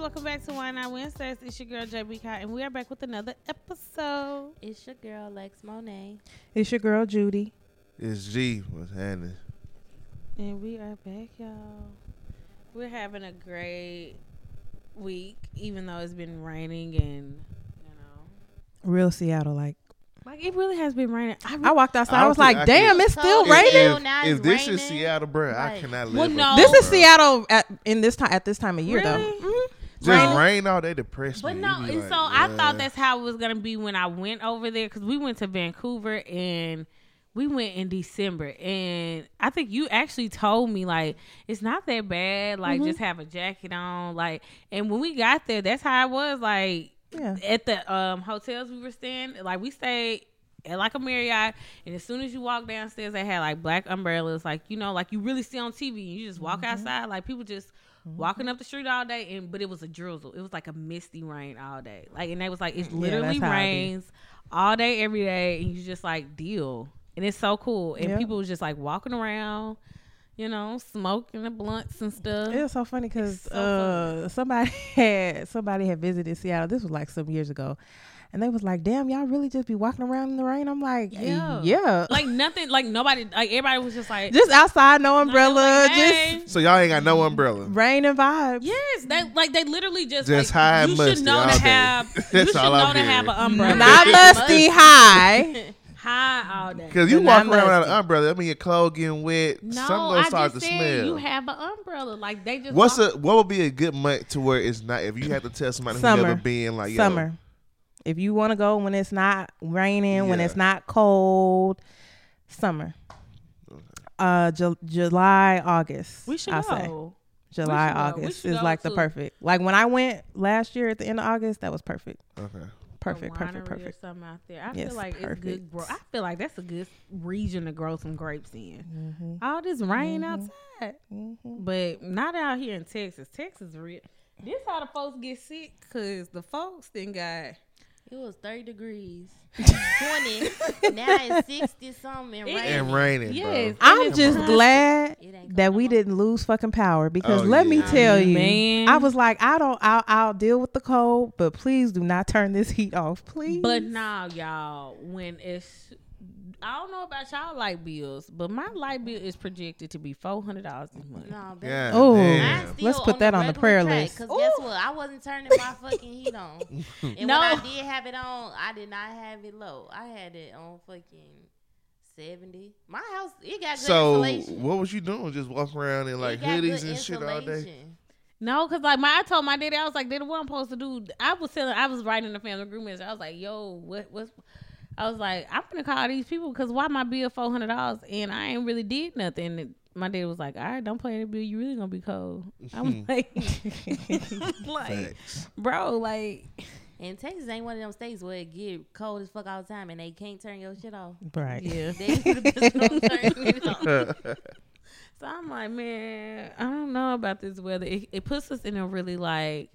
guys, welcome back to Why Not Wednesdays. It's your girl JB Kai, and we are back with another episode. It's your girl Lex Monet. It's your girl Judy. It's G. What's happening? And we are back, y'all. We're having a great week, even though it's been raining and you know, Real Seattle like. like it really has been raining. I, I walked outside. I I, was like, I damn, can- it's still If- raining. If- If, it's if this is. Seattle, bro, I cannot live. Well, no. This is bro. Seattle at in this time at this time of year Really? though. Just Raining. rain all day depressed But me. no, and like, so I thought that's how it was gonna be when I went over there because we went to Vancouver and we went in December and I think you actually told me like it's not that bad, like Mm-hmm. just have a jacket on, like. And when we got there, that's how it was, like Yeah. at the um hotels we were staying. Like we stayed at like a Marriott, and as soon as you walk downstairs, they had like black umbrellas, like you know, like you really see on TV. And you just walk Mm-hmm. outside, like people just walking up the street all day, and but it was a drizzle. It was like a misty rain all day, like and they was like it literally how it be. rains all day every day, and you just like deal, and it's so cool. And Yep. people was just like walking around. You know, smoking the blunts and stuff. It was so funny because so uh, somebody had somebody had visited Seattle. This was like some years ago, and they was like, "Damn, y'all really just be walking around in the rain?" I'm like, Yeah. "Yeah, like nothing, like nobody, like everybody was just like, just outside, no umbrella, like, hey. just So y'all ain't got no umbrella. rain and vibes." Yes, they like they literally just Just like, high and you musty should know all to day. have you That's should all know I'm to have an umbrella. Not musty high. high all day. Because you walk around without an umbrella, I mean your clothes getting wet. No, Some gonna I start just to said smell. you have an umbrella. Like they just What's walk- a what would be a good month to where it's not if you had to tell somebody who's Summer. never been like yo, Summer. If you want to go when it's not raining, when it's not cold, summer. Uh, Ju- July, August. we should I go. say July, should August should is go like the perfect. Like when I went last year at the end of August, that was perfect. Okay. Perfect, A perfect, Or perfect. something out there. I Yes, feel like it's good. perfect. Grow. I feel like that's a good region to grow some grapes in. Mm-hmm. All this rain outside, Mm-hmm. but not out here in Texas. Texas real. This how the folks get sick because the folks then got It was 30 degrees. 20. now it's 60 something and It- raining. And raining, yes. bro. I'm it's just constant. glad that we no didn't lose fucking power because Oh, let me yeah. tell you, Man. I was like, I don't, I'll, I'll deal with the cold, but please do not turn this heat off, please. But now, y'all, when it's I don't know about y'all light bills, but my light bill is projected to be four hundred dollars this month. No. Yeah. Oh. damn. Mine's still Let's put that on the prayer track, list. Cause guess what? I wasn't turning my fucking heat on. And No. when I did have it on, I did not have it low. I had it on fucking seventy. My house, it got good So insulation. what was you doing? Just walking around in like hoodies good and shit all day? No, cause like my I told my daddy, I was like, "Daddy, what I'm supposed to do?" I was telling, I was writing the family group message. I was like, "Yo, what what's?" I was like, "I'm gonna call these people because why my bill four hundred dollars and I ain't really did nothing." And my dad was like, "All right, don't pay the bill. You really gonna be cold." I was hmm. like, "Like, Facts. bro, like." And Texas ain't one of them states where it get cold as fuck all the time and they can't turn your shit off. right. Yeah. They just don't turn it off. So I'm like, man, I don't know about this weather. It, it puts us in a really like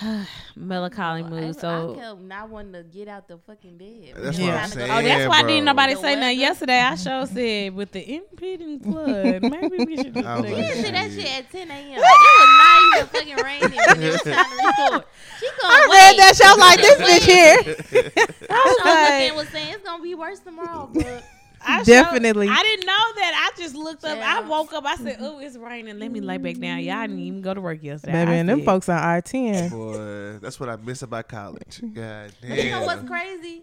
melancholy I, mood. I So kept not wanting to get out the fucking bed. That's what I'm saying. Oh, that's why bro. didn't nobody The say nothing yesterday. I sure said with the impending flood, maybe we should just I was like, didn't see that Shit. shit at 10 a.m. It was not even fucking raining when it was time to record. She gonna I wait. read that shit. Was like, this bitch here. I was like- looking and was saying it's gonna be worse tomorrow, but I sure- Definitely. I didn't know that. I just looked up. I woke up. I said, "Oh, it's raining. Let me lay back down." Y'all didn't even go to work yesterday. Baby, I and them folks on I ten. Boy, that's what I miss about college. God damn. you know what's crazy?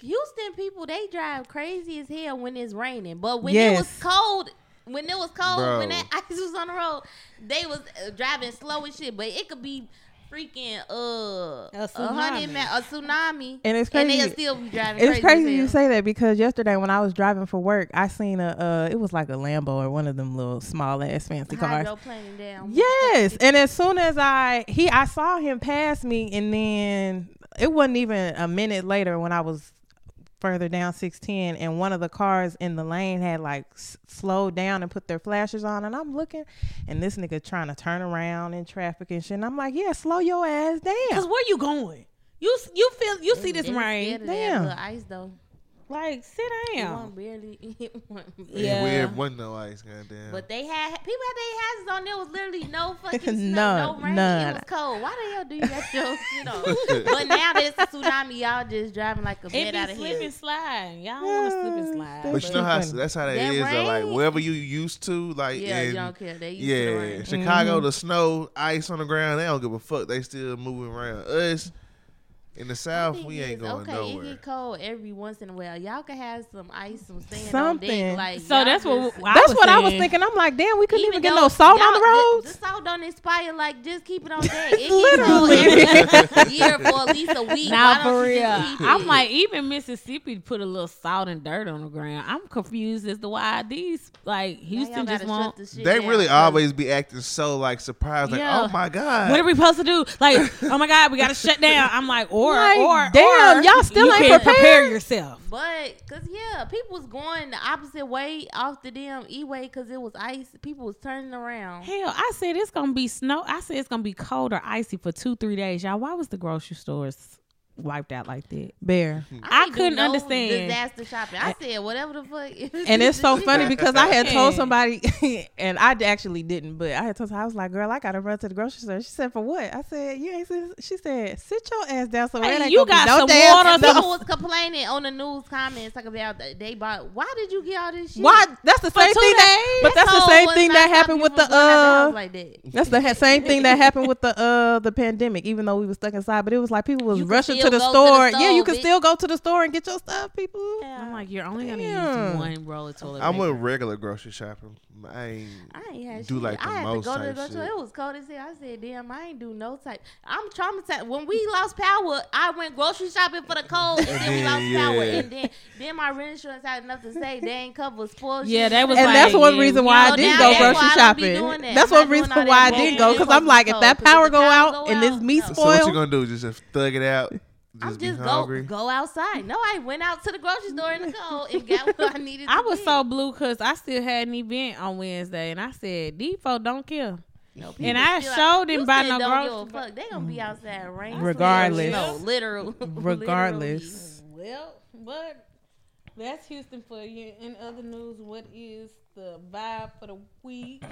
Houston people they drive crazy as hell when it's raining, but when it was cold. When it was cold, Bro. when that ice was on the road, they was uh, driving slow as shit. But it could be freaking uh A a tsunami. ma- a tsunami, And it's and crazy. they'll still be driving. It's crazy, crazy you say that because yesterday when I was driving for work, I seen a uh, it was like a Lambo or one of them little small ass fancy cars. Hydroplaning down. Yes, and as soon as I he I saw him pass me, and then it wasn't even a minute later when I was further down 610 and one of the cars in the lane had like s- slowed down and put their flashers on and I'm looking and this nigga trying to turn around in traffic and shit and I'm like yeah slow your ass down Cause where you going? You you feel you see this They was rain? scared of that Damn. ice though. Like sit It down. wasn't barely. It wasn't Yeah. Yeah. Weird. Wasn't no ice. Goddamn. But they had people had their houses on. There was literally no fucking snow, None, no rain. none. It was cold. Why the hell do you got your, you know? but now there's a tsunami. Y'all just driving like a It bed out be of slip here. and slide. Y'all don't want to slip and slide. Yeah, But you know how funny. that's how that That is. though, Like rain- wherever you used to, like Yeah, in, you don't care. They used to yeah. Chicago, Mm-hmm. the snow, ice on the ground. They don't give a fuck. They still moving around. Us in the south, we ain't is, going okay, nowhere. it get cold every once in a while. Y'all can have some ice, some sand Something. deck. Like So that's what just- I That's was what I was thinking. I'm like, damn, we couldn't even, get no salt on the y'all- roads. The, the salt don't inspire. Like, just keep it on deck. It Literally. Literally. every year for at least a week. Now don't for real, I'm like even Mississippi put a little salt and dirt on the ground. I'm confused as to why these like Houston just gotta want. the shit They down, really 'cause always be acting so like surprised, like, oh Yeah. oh my god. What are we supposed to do? Like, oh my God, we got to shut down. I'm like, or, Like, or, damn, or y'all still you ain't can't prepare prepared? yourself. But cause yeah, people was going the opposite way off the damn e way because it was ice. People was turning around. Hell, I said it's gonna be snow. I said it's gonna be cold or icy for two, three days, y'all. Why was the grocery stores wiped out like that? Bear. I ain't do couldn't no understand. disaster shopping. I said whatever the fuck. And it's so funny because I had told somebody, and I actually didn't, but I had told her, I was like, girl, I got to run to the grocery store. She said, for what? I said, you ain't, she said, sit your ass down somewhere. Hey, you got no some damn water, snow." People was complaining on the news comments like about they bought. Why did you get all this shit? Why? That's the For same two thing that, but that's the same thing that happened with the, uh, house like that. That's the same thing that happened with the uh the pandemic. Even though we was stuck inside, but it was like people was rushing to the, store. Yeah, you can bitch. still go to the store and get your stuff, people. I'm like, you're only gonna Damn. use one roll of toilet I'm paper. with regular grocery shopping. I ain't. I ain't had do shit. like the I had most to go to the grocery store. shit. It was cold as hell. I said, damn, I ain't do no type. I'm traumatized. When we lost power, I went grocery shopping for the cold, and, then we then, lost power, and then then my rent insurance had enough to say they ain't cover spoiled. Yeah, that was And like, that's one reason why I didn't go that's grocery why I don't be shopping. That's one reason all why I didn't go because I'm like, if that power go out and this out, meat no. So what you spoil, gonna do? Just thug it out? Just, I'm be just hungry? go go outside. No, I went out to the grocery store in the cold and got what I needed. I was get. so blue because I still had an event on Wednesday, and I said, "These folk don't kill." No, And I showed him by you no don't give a fuck. They gonna be outside rain, Regardless. No, literal. regardless. Well, but that's Houston for you. In other news, what is the vibe for the week?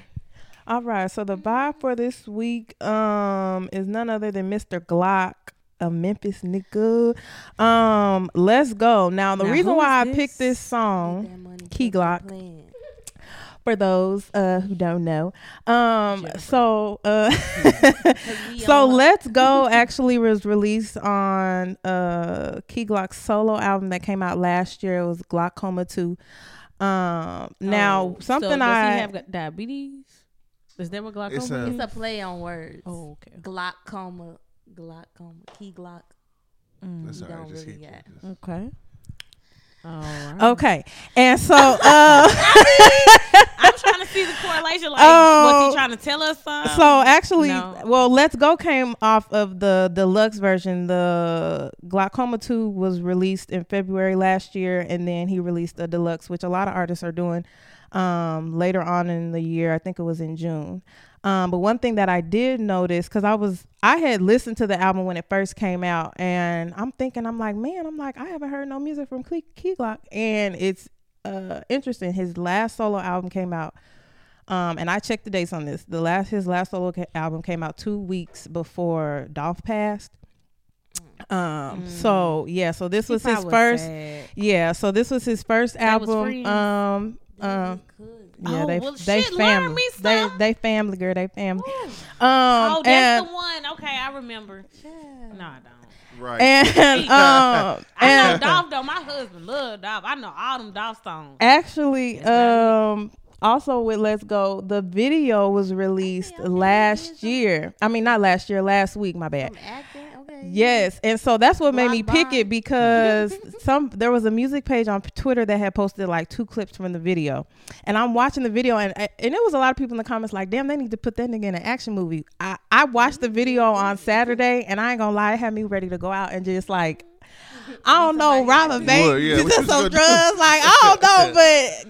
All right, so the vibe for this week um is none other than Mr. Glock, a Memphis nigga. Um, let's go. Now the Now, reason why I is picked this? this song Key Glock. for those uh who don't know. Um so uh so Let's Go actually was released on uh Key Glock's solo album that came out last year. It was Glockoma 2. Um now Oh, so something does I he have diabetes? Is that what glaucoma It's a- is? It's a play on words. oh, okay. Glaucoma, glaucoma, key glock. That's all right, just really hit got- this. Okay. All right. Okay. And so uh I'm trying to see the correlation. Like, Oh. was he trying to tell us something? So actually, no. well, Let's Go came off of the deluxe version. The Glockoma 2 was released in February last year, and then he released a deluxe, which a lot of artists are doing um, later on in the year. I think it was in June. Um, but one thing that I did notice, because I was, I had listened to the album when it first came out, and I'm thinking, I'm like, man, I'm like, I haven't heard no music from Key, Key Glock, and it's uh, interesting. His last solo album came out um, and I checked the dates on this. The last his last solo ca- album came out two weeks before Dolph passed. Um. So yeah. So this He was his first. sad. Yeah. So this was his first album. Um. They Um. Yeah. Oh, they well, they shit, family. me They they family girl. They family. Ooh. Um. oh, that's and the one. Okay, I remember. Yeah. No, I don't. Right. and um I know and Dolph though. My husband love Dolph. I know all them Dolph songs. actually um. Also with Let's Go, the video was released last year. I mean, not last year, last week. My bad. Some acting. Okay. Yes, and so that's what made me Block pick it because some there was a music page on Twitter that had posted like two clips from the video, and I'm watching the video and and it was a lot of people in the comments like, "Damn, they need to put that nigga in an action movie." I I watched the video on Saturday, and I ain't gonna lie, it had me ready to go out and just like. I don't know, rob a bank, Well, yeah, just what do you some gonna do? drugs. Like I don't know,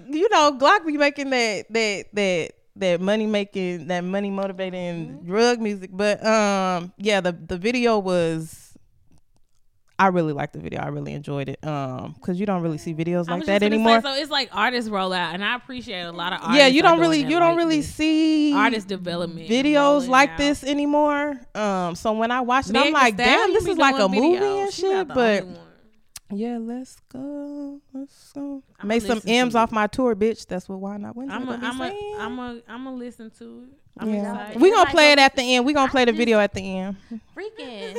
but you know, Glock be making that that that that money making that money motivating drug music. But um, yeah, the the video was. I really liked the video. I really enjoyed it. Um, because you don't really see videos like that anymore. say, so it's like artists roll out, and I appreciate a lot of artists. yeah, you don't really you don't like really this. see artist development videos like out. this anymore. Um, so when I watched it, I'm like, damn, this is like a movie and shit. But. Yeah, let's go, let's go. I'ma Make some M's off my tour, bitch. That's what why not Wednesday. I'm a, gonna be I'm a, saying. I'm a, I'm a listen to it. I'm yeah, excited. we gonna play it at the end. We gonna I play the video at the end. Freaking.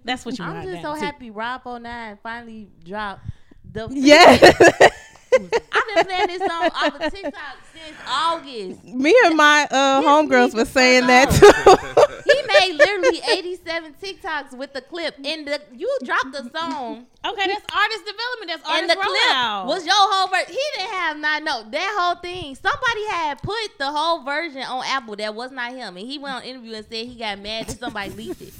That's what you I'm want. just so happy Rob49 finally dropped the. Yes. I've been playing this song off of TikTok since August. Me and my uh, homegirls were saying that too. He made literally 87 TikToks with the clip. And the you dropped the song. Okay, that's artist development. That's and artist the clip rollout. was your whole version. He didn't have not no that whole thing. Somebody had put the whole version on Apple that was not him, and he went on interview and said he got mad that somebody leaked it.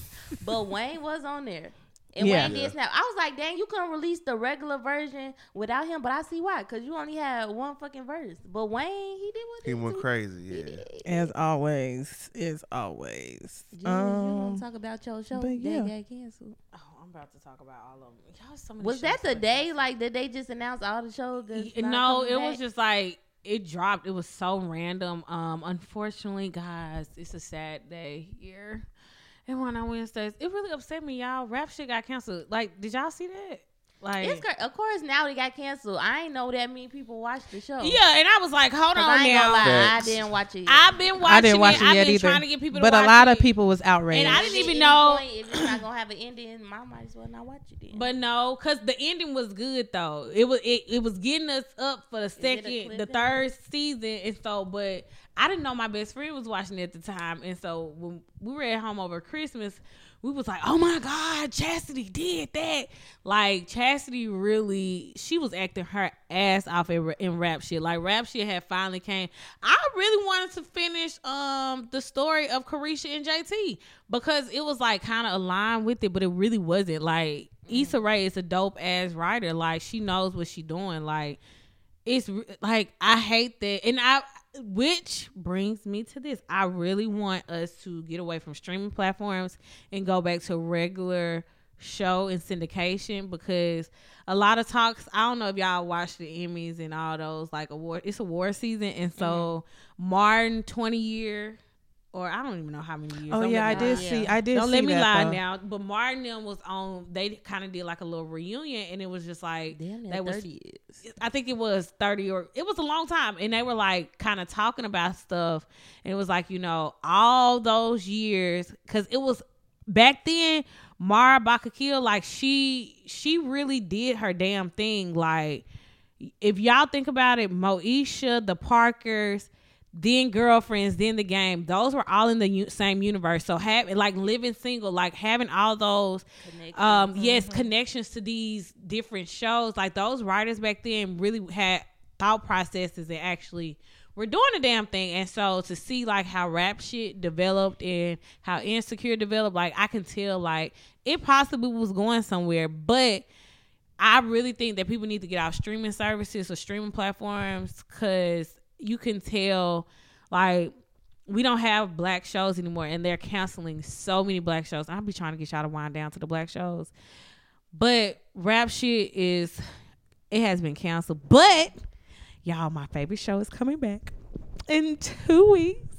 But Wayne was on there. And Yeah. Wayne Yeah. did snap. I was like, dang, you couldn't release the regular version without him, but I see why, because you only had one fucking verse. But Wayne, he did what He went do. crazy. Yeah. As always, as always. Jules, you want Um, to talk about your show but that yeah. got canceled? Oh, I'm about to talk about all of them. Y'all, so many Was shows that the got day? Like, did they just announce all the shows? that's Y- no, coming it was just like it dropped. It was so random. Um, unfortunately, guys, it's a sad day here. And one on Wednesdays, it really upset me, y'all. Rap shit got canceled. Like, did y'all see that? Like, It's cra- of course now they got canceled. I ain't know that many people watched the show. yeah. And I was like, hold on I ain't gonna now. lie, I didn't watch it. Yet. I've been watching I didn't watch it, I've yet been either. trying to get people to but a watch lot of people was outraged. And I didn't even know- point, if it's not gonna have an ending, I might as well not watch it then. But no, cause the ending was good though. It was it, it was getting us up for the second, the third season, and so. But I didn't know my best friend was watching it at the time, and so when we were at home over Christmas, we was like, "Oh my God, Chastity did that!" Like Chastity really, she was acting her ass off in, in rap shit. Like rap shit had finally came. I really wanted to finish um the story of Caresha and JT because it was like kind of aligned with it, but it really wasn't. Like Issa Rae is a dope ass writer. Like she knows what she doing. Like it's like I hate that, and I which brings me to this. I really want us to get away from streaming platforms and go back to regular show and syndication because a lot of talks. I don't know if y'all watch the Emmys and all those like award. It's award season, and so mm-hmm. Martin twenty year. Or I don't even know how many years. oh Don't yeah, I let did lie. see. I did. Don't see let me that, lie though. now. But Martin them was on. They kind of did like a little reunion, and it was just like Damn, they that was. years. I think it was thirty or it was a long time, and they were like kind of talking about stuff, and it was like you know all those years because it was back then. Mara Brock Akil, like she she really did her damn thing. Like if y'all think about it, Moesha, the Parkers, then girlfriends, then the game. Those were all in the u- same universe. So having like living single, like having all those, um, yes, connections to these different shows. Like those writers back then really had thought processes and actually were doing the damn thing. And so to see like how rap shit developed and how insecure developed, like I can tell like it possibly was going somewhere, but. I really think that people need to get off streaming services or streaming platforms because you can tell, like, we don't have black shows anymore, and they're canceling so many black shows. I'll be trying to get y'all to wind down to the black shows, but rap shit is it has been canceled. But y'all, my favorite show is coming back in two weeks.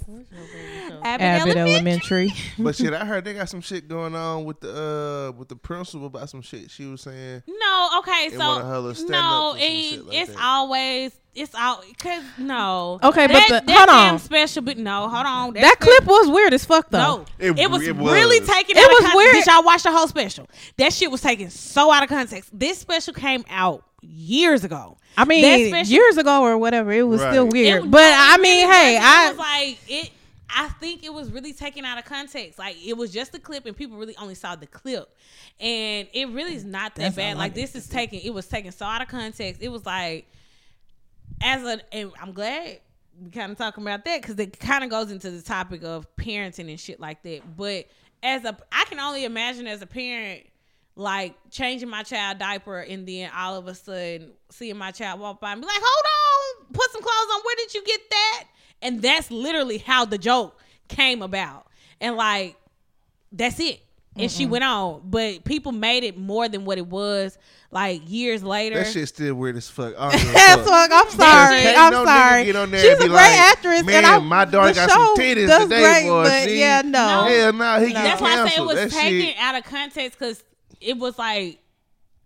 Abbott, Abbott Elementary. Elementary. But shit, I heard they got some shit going on with the uh with the principal about some shit she was saying. No, okay, so one of her little no, stand-ups or some it, like it's that. always it's all because no. Okay, but the- that hold damn on. special, but no, hold on. that clip was weird as fuck though. No, It- it, was it really was. taken. It out of was context. weird. Did y'all watch the whole special? That shit was taken so out of context. This special came out years ago. I mean, special- years ago or whatever, it was still weird. It- but no, I mean, really hey, wasn't. I it was like it. I think it was really taken out of context. Like it was just a clip, and people really only saw the clip, and it really is not that That's bad. all Like this is taken. It was taken so out of context. It was like as a. And I'm glad we kind of talking about that because it kind of goes into the topic of parenting and shit like that. But as a, I can only imagine as a parent like changing my child diaper and then all of a sudden seeing my child walk by and be like, hold on, put some clothes on. Where did you get that? And that's literally how the joke came about. And like, that's it. and she went on. But people made it more than what it was like years later. That shit's still weird as fuck. I don't give That's fuck. I'm sorry. Can't I'm no sorry. get on there She's and a be great like, actress, Man, and I, my daughter got some show titties does today, great, boy. But See? yeah, no. Hell no, he No. get That's why I say it was That taken shit. out of context because it was like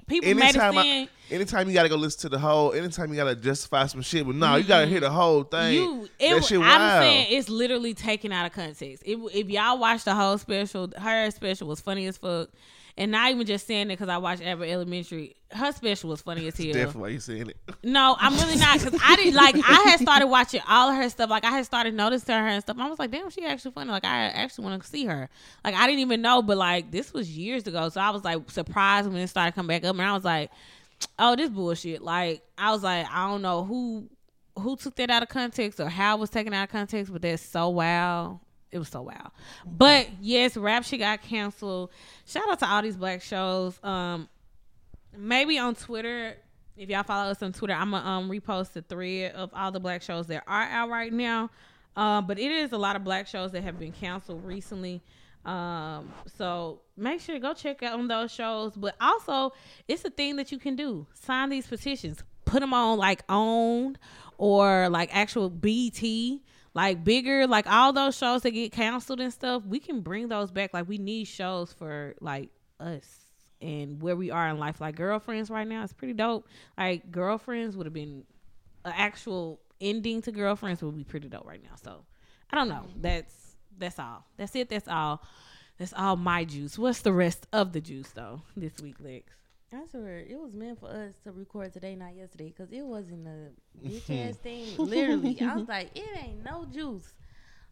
people made it Anytime, I, anytime you gotta go listen to the whole, anytime you gotta justify some shit, but no, you gotta mm-hmm. hear the whole thing. you. It, that shit I'm saying it's literally taken out of context. If, if y'all watch the whole special, her special was funny as fuck. And not even just saying it because I watched Abbott Elementary. Her special was funny as hell. Definitely why you saying it. No, I'm really not because I didn't like. I had started watching all of her stuff. Like I had started noticing her and stuff. I was like, damn, she actually funny. Like I actually want to see her. Like I didn't even know, but like this was years ago, so I was like surprised when it started coming back up, and I was like, oh, this bullshit. Like I was like, I don't know who who took that out of context or how it was taken out of context, but that's so wild. It was so wild. But yes, rap shit got canceled. Shout out to all these black shows. Um, maybe on Twitter, if y'all follow us on Twitter, I'm gonna um repost the thread of all the black shows that are out right now. Um, but it is a lot of black shows that have been canceled recently. Um, so make sure to go check out on those shows. But also, it's a thing that you can do. Sign these petitions. Put them on like owned or like actual BET, like bigger, like all those shows that get canceled and stuff. We can bring those back. Like we need shows for like us and where we are in life. Like girlfriends right now, it's pretty dope. Like girlfriends would have been an actual ending to girlfriends would be pretty dope right now. So I don't know. That's that's all. That's it. That's all. That's all my juice. What's the rest of the juice though this week, Lex? I swear it was meant for us to record today, not yesterday, because it wasn't a bitch ass thing. Literally, I was like, it ain't no juice.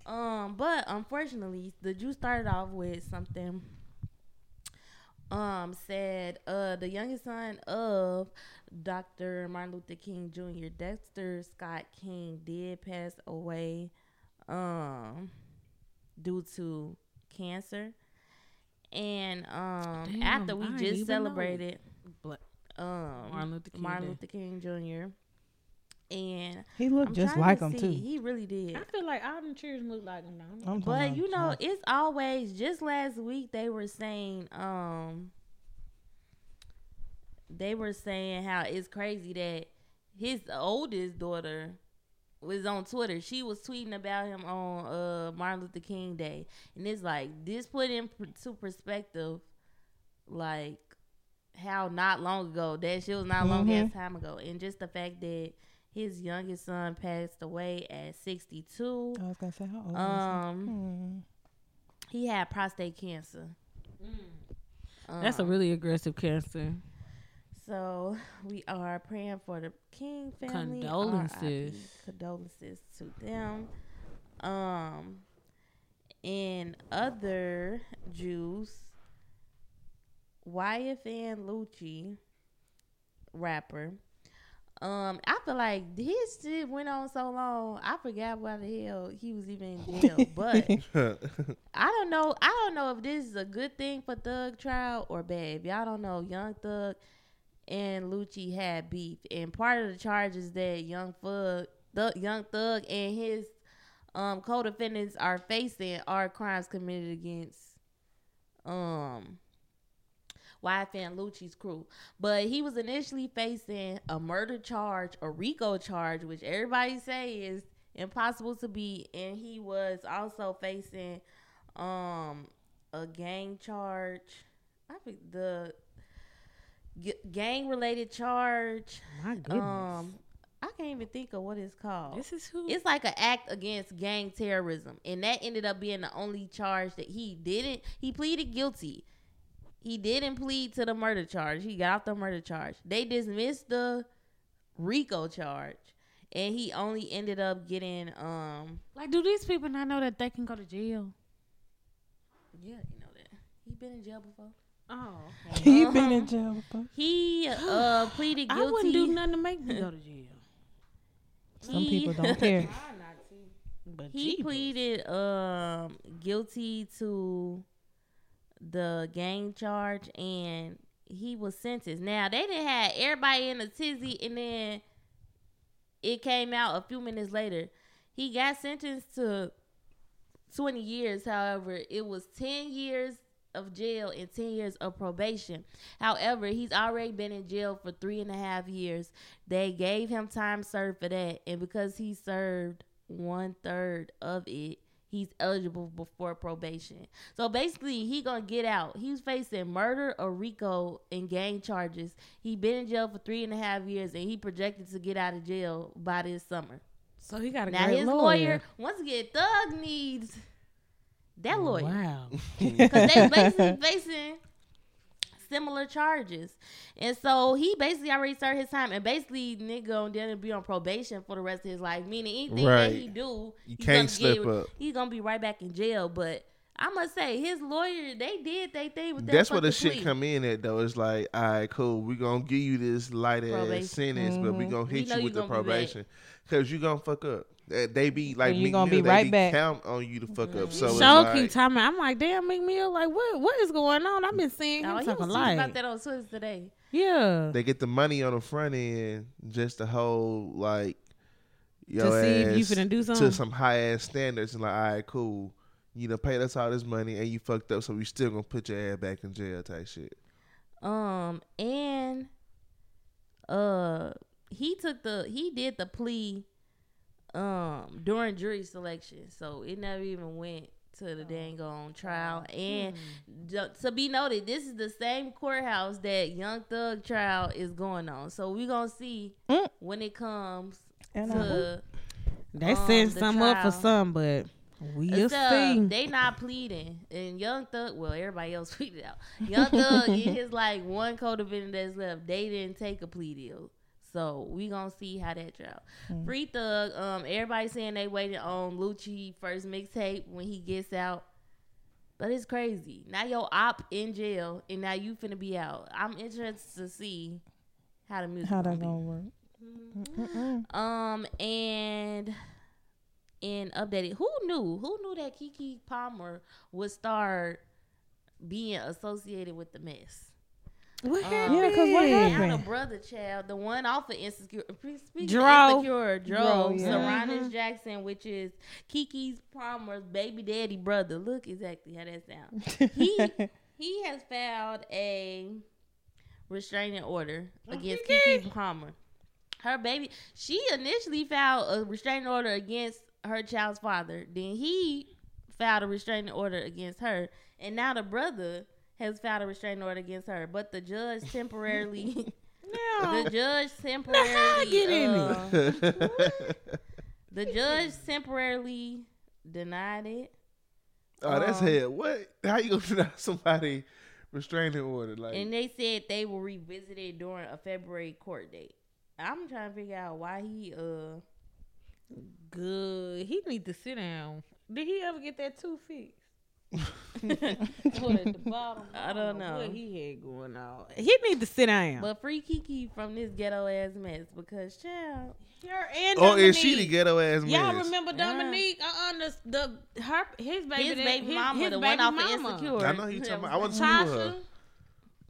Um, but unfortunately, the juice started off with something. Um, said uh the youngest son of Dr. Martin Luther King Jr. Dexter Scott King did pass away, um, due to cancer. And um, Damn, after we I just even know. celebrated um Martin Luther King Martin Luther King Jr. And He looked I'm just like to him see. too. He really did. I feel like all them children look like him now. But you know, just- it's always just last week they were saying um they were saying how it's crazy that his oldest daughter was on Twitter. She was tweeting about him on uh Martin Luther King Day. And it's like this put into perspective like how not long ago that shit was not long Mhm. ass time ago. And just the fact that his youngest son passed away at 62. I was gonna say how old Um, um, he had prostate cancer. That's a Um, really aggressive cancer. So we are praying for the King family. Condolences. RIP. Condolences to them. Um, in other Jews, YFN Lucci, rapper. Um, I feel like his shit went on so long. I forgot why the hell he was even in jail. But I don't know. I don't know if this is a good thing for Thug trial or bad. If y'all don't know, Young Thug and Lucci had beef, and part of the charges that Young Thug, Young Thug, and his um co-defendants are facing are crimes committed against um YFN Lucci's crew. But he was initially facing a murder charge, a RICO charge, which everybody say is impossible to beat, and he was also facing um a gang charge. I think the g- gang related charge. My goodness. Um, I can't even think of what it's called. this is who. It's like an act against gang terrorism, and that ended up being the only charge that he didn't. He pleaded guilty. He didn't plead to the murder charge. He got off the murder charge. They dismissed the RICO charge, and he only ended up getting um. like, do these people not know that they can go to jail? Yeah, you know that he been in jail before. Oh, he been in jail before. He uh pleaded guilty. I wouldn't do nothing to make me go to jail. Some He- people don't care. But He jeepers. pleaded um guilty to the gang charge and he was sentenced. Now they didn't have everybody in a tizzy and then it came out a few minutes later. He got sentenced to twenty years, however, it was ten years of jail and 10 years of probation. However, he's already been in jail for three and a half years. They gave him time served for that. And because he served one third of it, he's eligible before probation. So basically, he gonna get out. He's facing murder, or RICO, and gang charges. He been in jail for three and a half years, and he projected to get out of jail by this summer. So he got a Now his lawyer. lawyer, once again, Thug needs that lawyer Wow. because they basically facing similar charges, and so he basically already served his time, and basically nigga gonna then be on probation for the rest of his life. Meaning anything Right. that he do, You he's can't slip get- up. He's gonna be right back in jail. But I must say, his lawyer, they did they thing with that. That's where the fucking shit plea. come in at though. It's like, all right, cool. We gonna give you this light Probation. ass sentence, but we Mhm. gonna hit know you you with the gonna be back. probation because you gonna fuck up. They- They be like, And you gonna be Mill, they right be back. count on you to fuck up. So it's Show like, talking. I'm like, damn, Meek Mill. Like, what? What is going on? I've been seeing Oh, him he was talking like, about that on Twitter today. yeah. they get the money on the front end just to hold like your To see if you ass finna do to some high ass standards and like, all right, cool. You know, paid us all this money and you fucked up, so we still gonna put your ass back in jail type shit. Um, and uh, he took the he did the plea um during jury selection, so it never even went to the dang on trial. And ju- to be noted, this is the same courthouse that Young Thug trial is going on. So we gonna see Mm. when it comes And to. They um, set some up for some, but we'll So, see. they not pleading, and Young Thug. Well, everybody else pleaded out. Young Thug and his like one co-defendant that's left. They didn't take a plea deal, so we gonna see how that trial. Free Thug. Um, everybody saying they waited on Lucci first mixtape when he gets out, but it's crazy. Now your op in jail, and now you finna be out. I'm interested to see how the music How gonna that be. gonna work? Mm-mm. Um, and and updated. Who knew? Who knew that Keke Palmer would start being associated with the mess? What Um, happened? Yeah, 'cause what Now happened? the brother child, the one off of Insecure, speaking Dro. of Insecure, Dro, Dro, yeah. Sarunas Jackson, which is Keke's Palmer's baby daddy brother. Look exactly how that sounds. He he has filed a restraining order against Keke Palmer. Her baby, she initially filed a restraining order against her child's father. Then he filed a restraining order against her, and now the brother has filed a restraining order against her. But the judge temporarily, the judge temporarily, get in uh, the judge temporarily denied it. Oh, that's Um, hell. What? How you gonna deny somebody restraining order? Like, And they said they will revisit it during a February court date. I'm trying to figure out why he uh Good. He need to sit down. Did he ever get that tooth fixed? What at the bottom? I don't know. what he had going on. He need to sit down. but free Keke from this ghetto ass mess because child Her and oh, is she the ghetto ass mess? Y'all man? remember Yeah. Dominique? Uh, uh the, the her his baby his baby his, mama, his the baby one off mama. of Insecure. I know who you talking about. I went to school with her.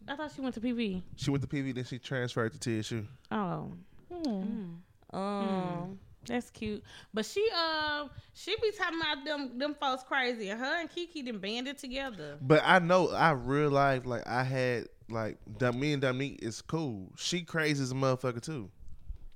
I thought she went to PV. She went to PV, then she transferred to TSU. Oh, Um, that's cute. But she um she be talking about them them folks crazy, and her and Keke them banded together. But I know I realized like I had like me and Dominique is cool. She crazy as a motherfucker too.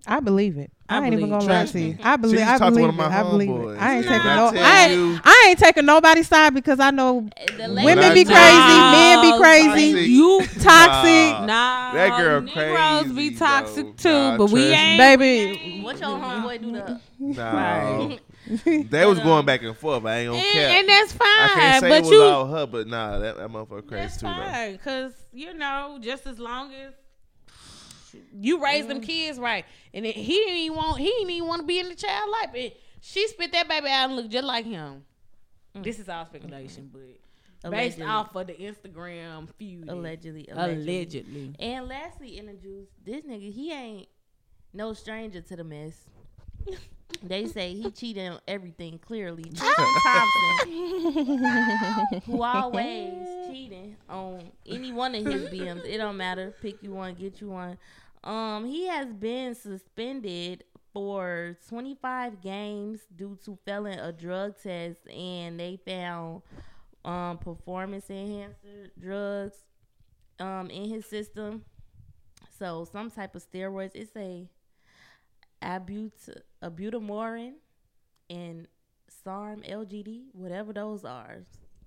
I believe it. I, I ain't even gonna lie to you. I believe. She I talked to believe one it. of my I believe homeboys. it. I ain't taking When no. I ain't. you- I ain't taking nobody's side because I know eh, women be crazy, you- men be crazy, toxic. You toxic. Nah. Nah, That girl Negroes crazy, be toxic bro. too, Nah, but we trust me. ain't. baby. what your homeboy do to her? Nah, they was going back and forth. I ain't gonna And, cap. and that's fine, I can't say but it was you all her, but nah, that, that motherfucker crazy that's too though. fine, cause you know, just as long as you raise them mm-hmm. kids right, and it, he didn't even want, he didn't even want to be in the child life, and she spit that baby out and looked just like him. Mm. This is all speculation, but based off of the Instagram feud, Allegedly, allegedly. allegedly. And lastly, in the juice, this nigga he ain't no stranger to the mess. They say he cheated on everything. Clearly, Tristan Thompson, who always cheating on any one of his BMs. It don't matter. Pick you one, get you one. Um, he has been suspended for 25 games due to failing a drug test, and they found um performance enhancer drugs um in his system. So some type of steroids. It's a abut ibutamoren and SARM LGD, whatever those are.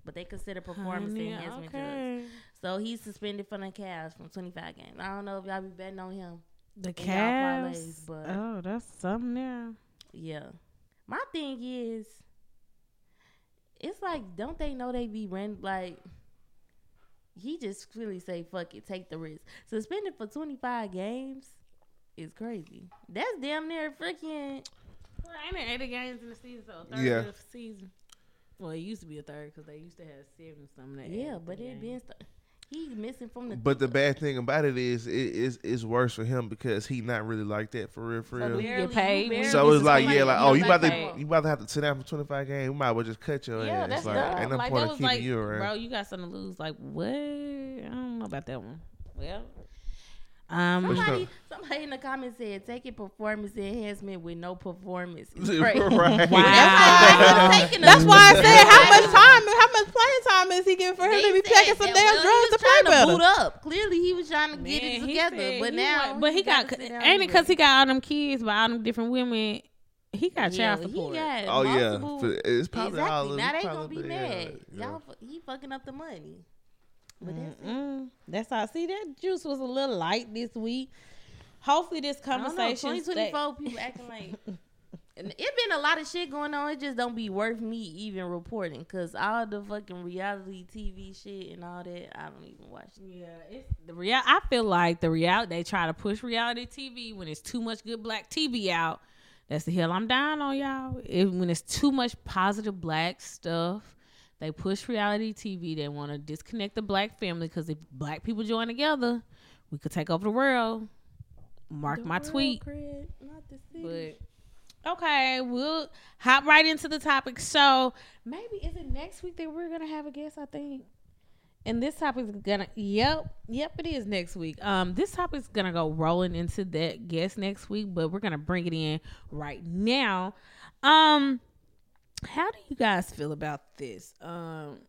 But they consider performance Honey, enhancement drugs. Okay. So he's suspended from the Cavs from 25 games. I don't know if y'all be betting on him. The in Cavs. parlays, but- oh, that's something there. Yeah. My thing is, it's like, don't they know they be ran like? He just clearly say, "Fuck it, take the risk." Suspended for 25 games is crazy. That's damn near freaking. Well, ain't it 80 games in the season, so third Yeah. of the season. Well, it used to be a third because they used to have seven something. that Yeah, added but the it game. been st- he missing from the. But the bad thing about it is, it is it's worse for him because he not really like that for real, for So real. do you Barely- get paid? you when barely So it's like, suspended? yeah, like, oh, you about get to you about to have to sit down for twenty five games. We might as well just cut your Yeah, ass. that's like, dumb. ain't no like, point that of was keeping like, you around. bro, you got something to lose. Like, what? I don't know about that one. Well, um, Somebody, somebody in the comments said, "Taking performance enhancement with no performance." is right. crazy. Wow. That's why, That's why I said how much time, how much playing time is he getting for him They to be said taking some damn drugs he to was play trying better? to boot up. Clearly, he was trying to get it together, but now, wa- but he got, to sit ain't it because he got all them kids by all them different women? He got Yeah, child he support. got Oh yeah, multiple- For- it's probably exactly. all of now it's they gonna be yeah, mad. yeah. Y'all, he fucking up the money. But that's it. That's all. See, that juice was a little light this week. Hopefully, this I don't know. conversation. 2024 people acting like. It been a lot of shit going on. It just don't be worth me even reporting, cause all the fucking reality TV shit and all that, I don't even watch. It. Yeah, it's the real. I feel like the reality they try to push reality TV when it's too much good black TV out. That's the hill I'm dying on, y'all. If, when it's too much positive black stuff, they push reality TV. They want to disconnect the black family because if black people join together, we could take over the world. Mark The my world, tweet. Craig, not. But okay, we'll hop right into the topic. So maybe is it next week that we're gonna have a guest? I think. And this topic is gonna yep yep it is next week. Um, this topic is gonna go rolling into that guest next week, but we're gonna bring it in right now. Um, how do you guys feel about this? Um,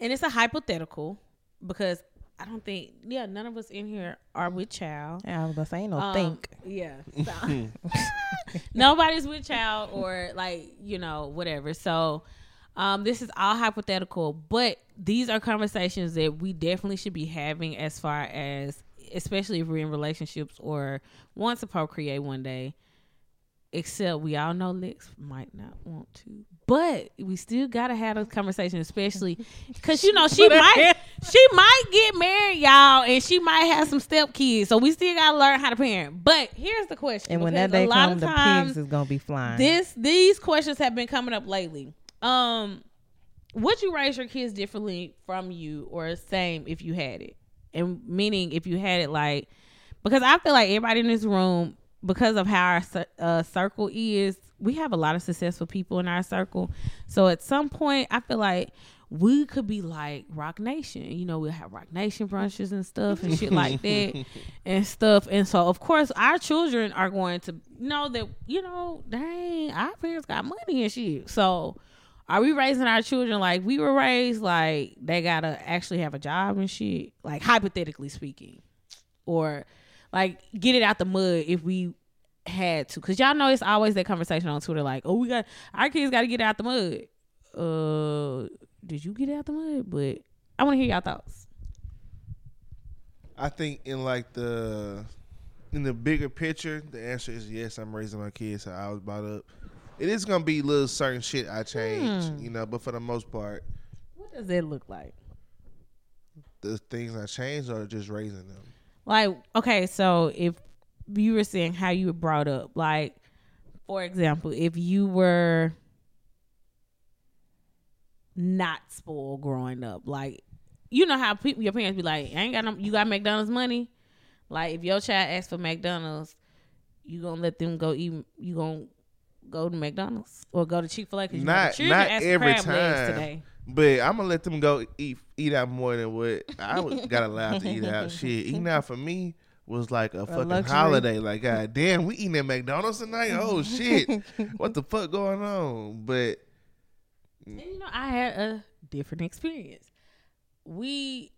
and it's a hypothetical because I don't think yeah none of us in here are with child. Yeah, I was gonna say ain't no Um, think. Yeah. So- Nobody's with child or like, you know, whatever. So um this is all hypothetical, but these are conversations that we definitely should be having as far as especially if we're in relationships or want to procreate one day. Except we all know Lex might not want to, but we still gotta have a conversation, especially because you know she might she might get married, y'all, and she might have some step kids. So we still gotta learn how to parent. But here's the question: And when that day a lot comes, of the pigs is gonna be flying. this these questions have been coming up lately. Um, would you raise your kids differently from you or same if you had it? And meaning if you had it like because I feel like everybody in this room because of how our uh, circle is, we have a lot of successful people in our circle. So at some point, I feel like we could be like Roc Nation. You know, we'll have Roc Nation brunches and stuff and shit like that and stuff. And so, of course, our children are going to know that, you know, dang, our parents got money and shit. So, are we raising our children like we were raised? Like they gotta actually have a job and shit? Like, hypothetically speaking. Or like get it out the mud if we had to. Cause y'all know it's always that conversation on Twitter, like, oh, we got our kids gotta get it out the mud. Uh did you get it out the mud? But I wanna hear y'all thoughts. I think in like the in the bigger picture, the answer is yes. I'm raising my kids how I was brought up. It is gonna be little certain shit I change, Hmm. you know, but for the most part, What does that look like? the things I changed are just raising them. Like, okay, so if you were saying how you were brought up, like, for example, if you were not spoiled growing up, like, you know how people, your parents be like, I ain't got no, you got McDonald's money. Like, if your child asks for McDonald's, you gonna let them go eat, you gonna go to McDonald's or go to Chick fil A because you know the Not children not asked for every legs time, today. But I'm gonna let them go eat eat out more than what I was got allowed to eat out. Shit, eating out for me was like a fucking luxury. holiday. Like, god damn, we eating at McDonald's tonight. Oh shit, what the fuck going on? But And you know, I had a different experience. We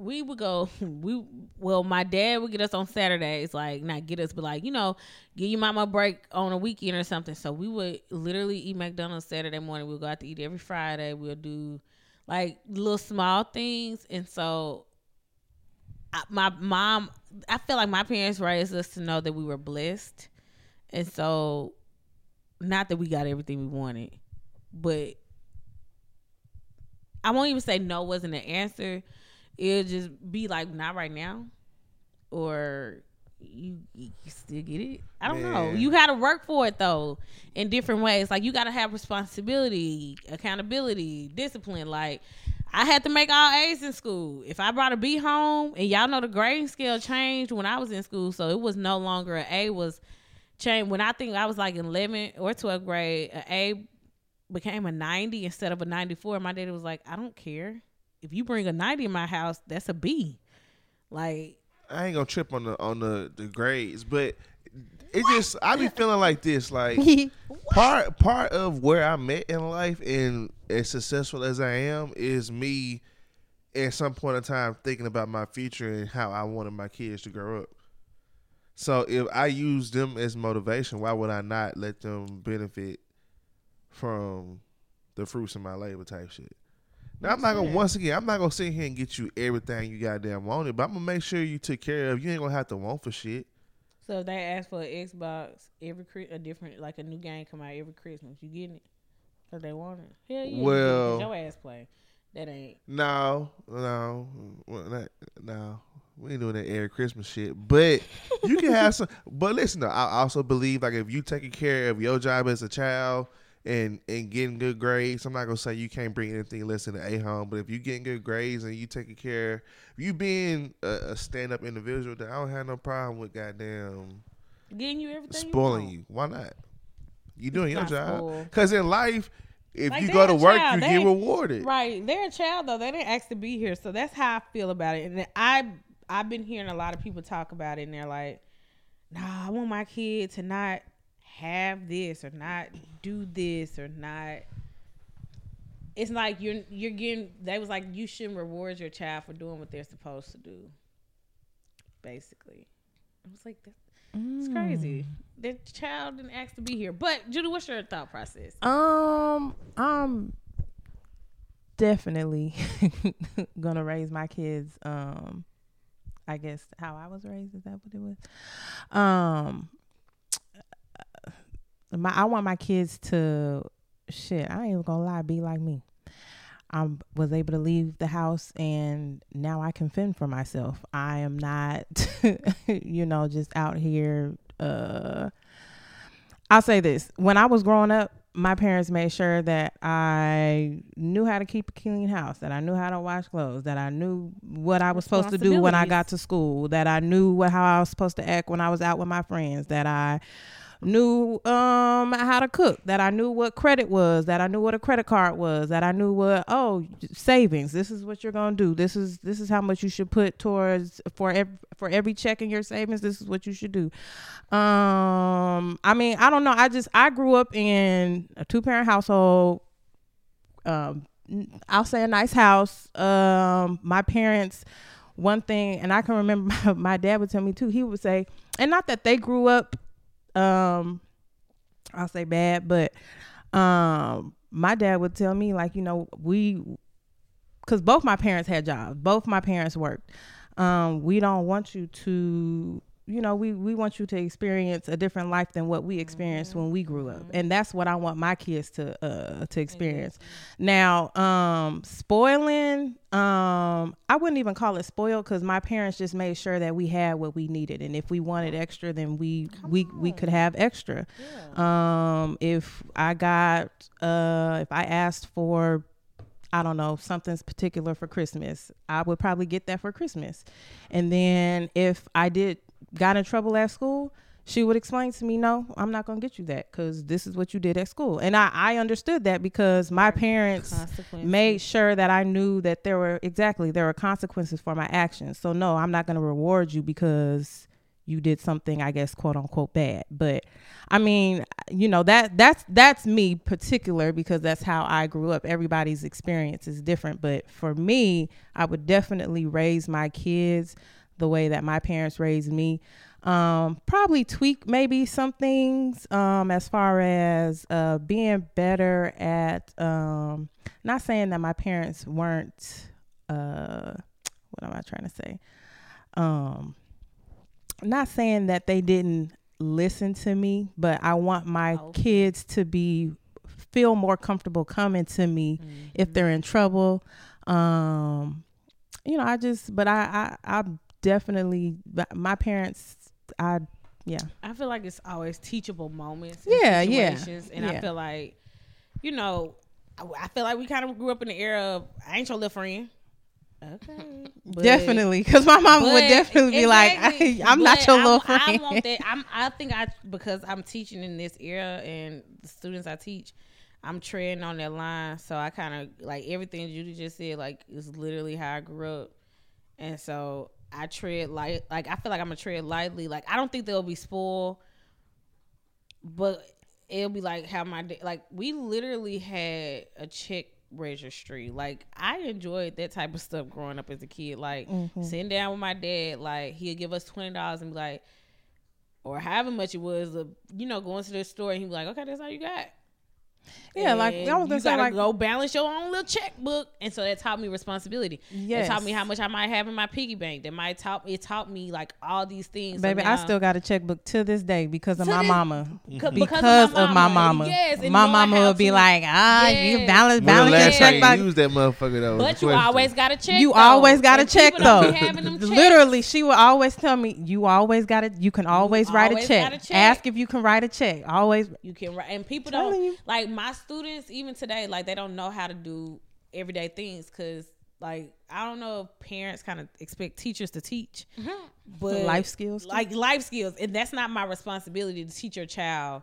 we would go we well my dad would get us on Saturdays like not get us but like you know give your mama a break on a weekend or something. So we would literally eat McDonald's Saturday morning. We'll go out to eat every Friday. We'll do like little small things. And so I, my mom I feel like my parents raised us to know that we were blessed. And so not that we got everything we wanted but I won't even say no wasn't the answer it'll just be like not right now? Or you, you still get it? I don't know. You gotta work for it though in different ways. Like you gotta have responsibility accountability discipline. Like i had to make all a's in school. If i brought a b home and y'all know the grading scale changed when i was in school so it was no longer an a was changed. When i think i was like in 11th or 12th grade an a became a 90 instead of a 94 my daddy was like i don't care if you bring a 90 in my house that's a b like I ain't gonna trip on the on the the grades, but it just I be feeling like this, like part part of where I'm at in life and as successful as I am is me at some point in time thinking about my future and how I wanted my kids to grow up. So if I use them as motivation, why would I not let them benefit from the fruits of my labor type shit? Now I'm not gonna once again I'm not gonna sit here and get you everything you goddamn wanted, but I'm gonna make sure you took care of. You ain't gonna have to want for shit. so if they ask for an xbox every a different like a new game come out every christmas you getting it because they want it hell yeah Well- your ass play that ain't No, no, well, no. We ain't doing that every Christmas shit. But you can have some. But listen, though, I also believe like if you taking care of your job as a child and and getting good grades, I'm not gonna say you can't bring anything less than an A home. But if you're getting good grades and you taking care, if you being a, a stand up individual, then I don't have no problem with goddamn getting you everything spoiling you, you. Why not? You doing your job? Because in life, if Like, you go to work, child. you They get rewarded. Right, they're a child though. They didn't ask to be here, so that's how I feel about it. And I I've been hearing a lot of people talk about it, and they're like, "Nah, I want my kid to not have this or not do this or not." It's like you're you're getting. They was like you shouldn't reward your child for doing what they're supposed to do. Basically, I was like, it's crazy. The child didn't ask to be here. But Judy, what's your thought process? Um, I'm definitely gonna raise my kids. Um, I guess how I was raised is that what it was. Um, my I want my kids to shit. I ain't even gonna lie, be like me. I was able to leave the house and now I can fend for myself. I am not, you know, just out here. Uh, I'll say this: when I was growing up, my parents made sure that I knew how to keep a clean house, that I knew how to wash clothes, that I knew what I was supposed to do when I got to school, that I knew what how I was supposed to act when I was out with my friends, that I knew um how to cook, that I knew what credit was, that I knew what a credit card was, that I knew what oh savings. This is what you're gonna do. This is this is how much you should put towards for every for every check in your savings. This is what you should do. Um, I mean, I don't know. I just I grew up in a two parent household. Um, I'll say a nice house. Um, my parents, one thing, and I can remember my, my dad would tell me too. He would say, and not that they grew up, um, I'll say bad, but um, my dad would tell me like, you know, we, because both my parents had jobs, both my parents worked. Um, we don't want you to you know we we want you to experience a different life than what we experienced when we grew up. And that's what i want my kids to uh to experience. now um spoiling um i wouldn't even call it spoiled because my parents just made sure that we had what we needed. And if we wanted extra then we we we could have extra. Um if i got uh if i asked for I don't know, something's particular for Christmas. I would probably get that for Christmas. And then if I did got in trouble at school, she would explain to me, no, I'm not going to get you that because this is what you did at school. And I, I understood that because my parents made sure that I knew that there were exactly there were consequences for my actions. So no, I'm not going to reward you because you did something I guess quote unquote bad. But I mean, you know that that's that's me particular because that's how I grew up. Everybody's experience is different, but for me, I would definitely raise my kids the way that my parents raised me. Um, probably tweak maybe some things um, as far as uh, being better at. Um, not saying that my parents weren't. Uh, what am I trying to say? Um, not saying that they didn't listen to me, but I want my oh. kids to be feel more comfortable coming to me mm-hmm. if they're in trouble. Um, you know, I just, but I, I, I definitely, my parents, I, yeah. I feel like it's always teachable moments. Yeah, yeah. And yeah. I feel like, you know, I, I feel like we kind of grew up in the era of I ain't your little friend. Okay. But, definitely, because my mom would definitely be like, I, am not your little friend." I want that. I'm, I think I because I'm teaching in this era and the students I teach, I'm treading on that line. So I kind of like everything Judy just said. Like is literally how I grew up, and so I tread light. Like I feel like I'm gonna tread lightly. Like I don't think they'll be spoiled, but it'll be like how my like we literally had a chick registry. Like I enjoyed that type of stuff growing up as a kid. Like mm-hmm. sitting down with my dad, like he'd give us twenty dollars and be like, or however much it was, of, you know, going to the store and he'd be like, okay, that's all you got. Yeah, and like I was gonna say, like go balance your own little checkbook, and so that taught me responsibility. Yeah, it taught me how much I might have in my piggy bank. That might taught it taught me like all these things. Baby, so now, I still got a checkbook to this day because of my this, mama. Because, because, of my mama. Yes, my mama would be to, like, ah, yes. you balance balance your checkbook. Use that motherfucker though. But you always got a check. You though. always got a check though. Literally, she would always tell me, you always got it. You can always write a check. Ask if you can write a check. Always. You can write, and people don't like my students even today, like they don't know how to do everyday things because like I don't know if parents kind of expect teachers to teach, mm-hmm. but life skills, like life skills, and that's not my responsibility to teach your child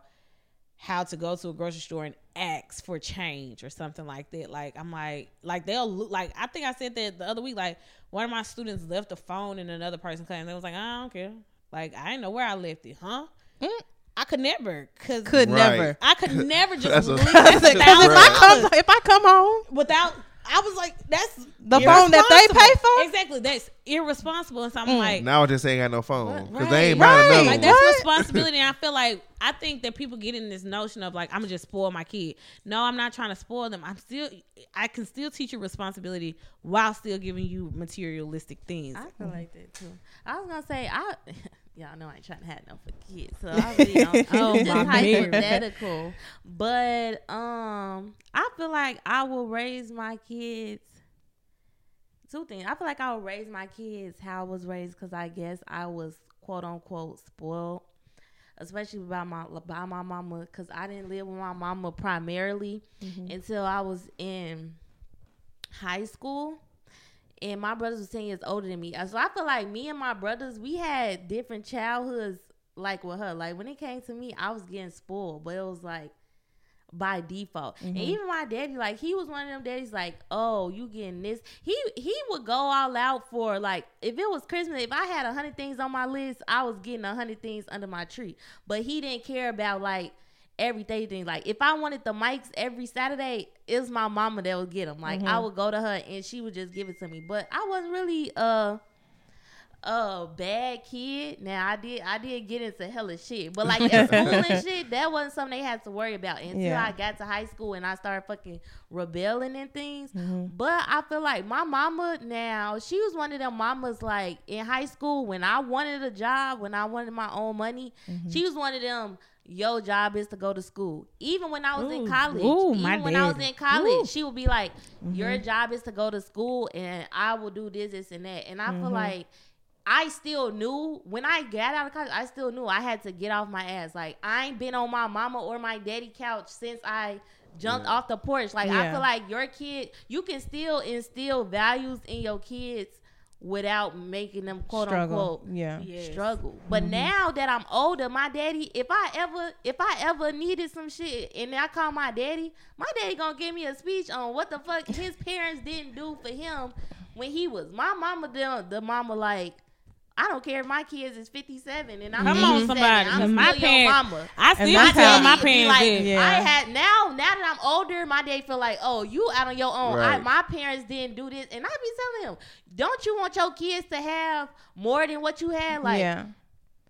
how to go to a grocery store and ask for change or something like that. Like I'm like, like they'll look like I think I said that the other week. Like one of my students left the phone in another person's class, and they was like, I don't care. Like I didn't know where I left it, huh? Mm. I could never, cause could right. never. I could never just leave. Because if I come, if I come home without, I was like, that's the phone that they pay for. Exactly, that's irresponsible. And so I'm mm. like, now I just ain't got no phone because right. they ain't buying another. Like that's responsibility. and I feel like I think that people get in this notion of like I'm gonna just spoil my kid. No, I'm not trying to spoil them. I'm still, I can still teach you responsibility while still giving you materialistic things. I feel like that too. I was gonna say I. y'all know I ain't trying to have no for kids, so I really don't. oh, just hypothetical, but um, I feel like I will raise my kids. Two things. I feel like I will raise my kids how I was raised because I guess I was quote unquote spoiled, especially by my by my mama because I didn't live with my mama primarily mm-hmm. until I was in high school and my brothers was 10 years older than me. So I feel like me and my brothers, we had different childhoods like with her. Like when it came to me, I was getting spoiled, but it was like by default. Mm-hmm. And even my daddy, like he was one of them daddies like, oh, you getting this. He he would go all out for like if it was Christmas, if I had a hundred things on my list, I was getting a hundred things under my tree. But he didn't care about like everyday thing. Like if I wanted the mics every Saturday, it was my mama that would get them. Like mm-hmm. I would go to her and she would just give it to me. But I wasn't really uh a bad kid. Now I did I did get into hella shit, but like at school and shit, that wasn't something they had to worry about until yeah. I got to high school and I started fucking rebelling and things. Mm-hmm. But I feel like my mama now, she was one of them mamas like in high school when I wanted a job, when I wanted my own money, mm-hmm. she was one of them your job is to go to school. Even when I was ooh, in college, ooh, even when I was in college, ooh. she would be like, "Your mm-hmm. job is to go to school, and I will do this, this, and that." And I mm-hmm. feel like I still knew when I got out of college, I still knew I had to get off my ass. Like I ain't been on my mama or my daddy couch since I jumped yeah. off the porch. Like yeah. I feel like your kid, you can still instill values in your kids without making them quote struggle. unquote yeah yes. struggle. But mm-hmm. now that I'm older, my daddy, if I ever if I ever needed some shit and I call my daddy, my daddy gonna give me a speech on what the fuck his parents didn't do for him when he was my mama the, the mama like I don't care if my kids is 57 and I'm Come on, somebody. I'm 'cause still my your parents, mama. I still my tell my daddy be parents like, that. Yeah. I had now now that I'm older, my day feel like, oh, you out on your own. I, my parents didn't do this, and I be telling them, don't you want your kids to have more than what you had? Like, yeah.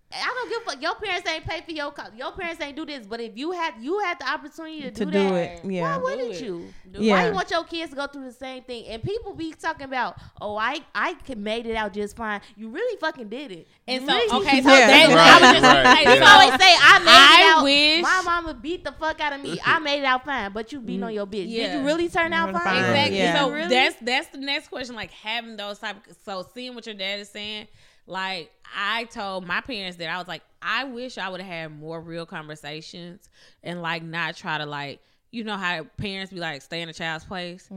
I don't give a fuck. Your parents ain't pay for your co- your parents ain't do this, but if you had you had the opportunity to, To do, do that, it, yeah. why wouldn't it. you? Do it. Why Yeah. you want your kids to go through the same thing? And people be talking about, oh, I I made it out just fine. You really fucking did it. And You so, really okay, did so it. Yeah. that, Right, I was just right, gonna yeah. Always say I made I it out. wish- my mama beat the fuck out of me. I made it out fine, but you beat on your bitch. Did you really turn out fine? fine. Exactly. Yeah. So Really? that's that's the next question. Like having those type. Of, so seeing what your dad is saying. Like I told my parents that I was like, I wish I would have had more real conversations and like not try to like you know how parents be like stay in a child's place.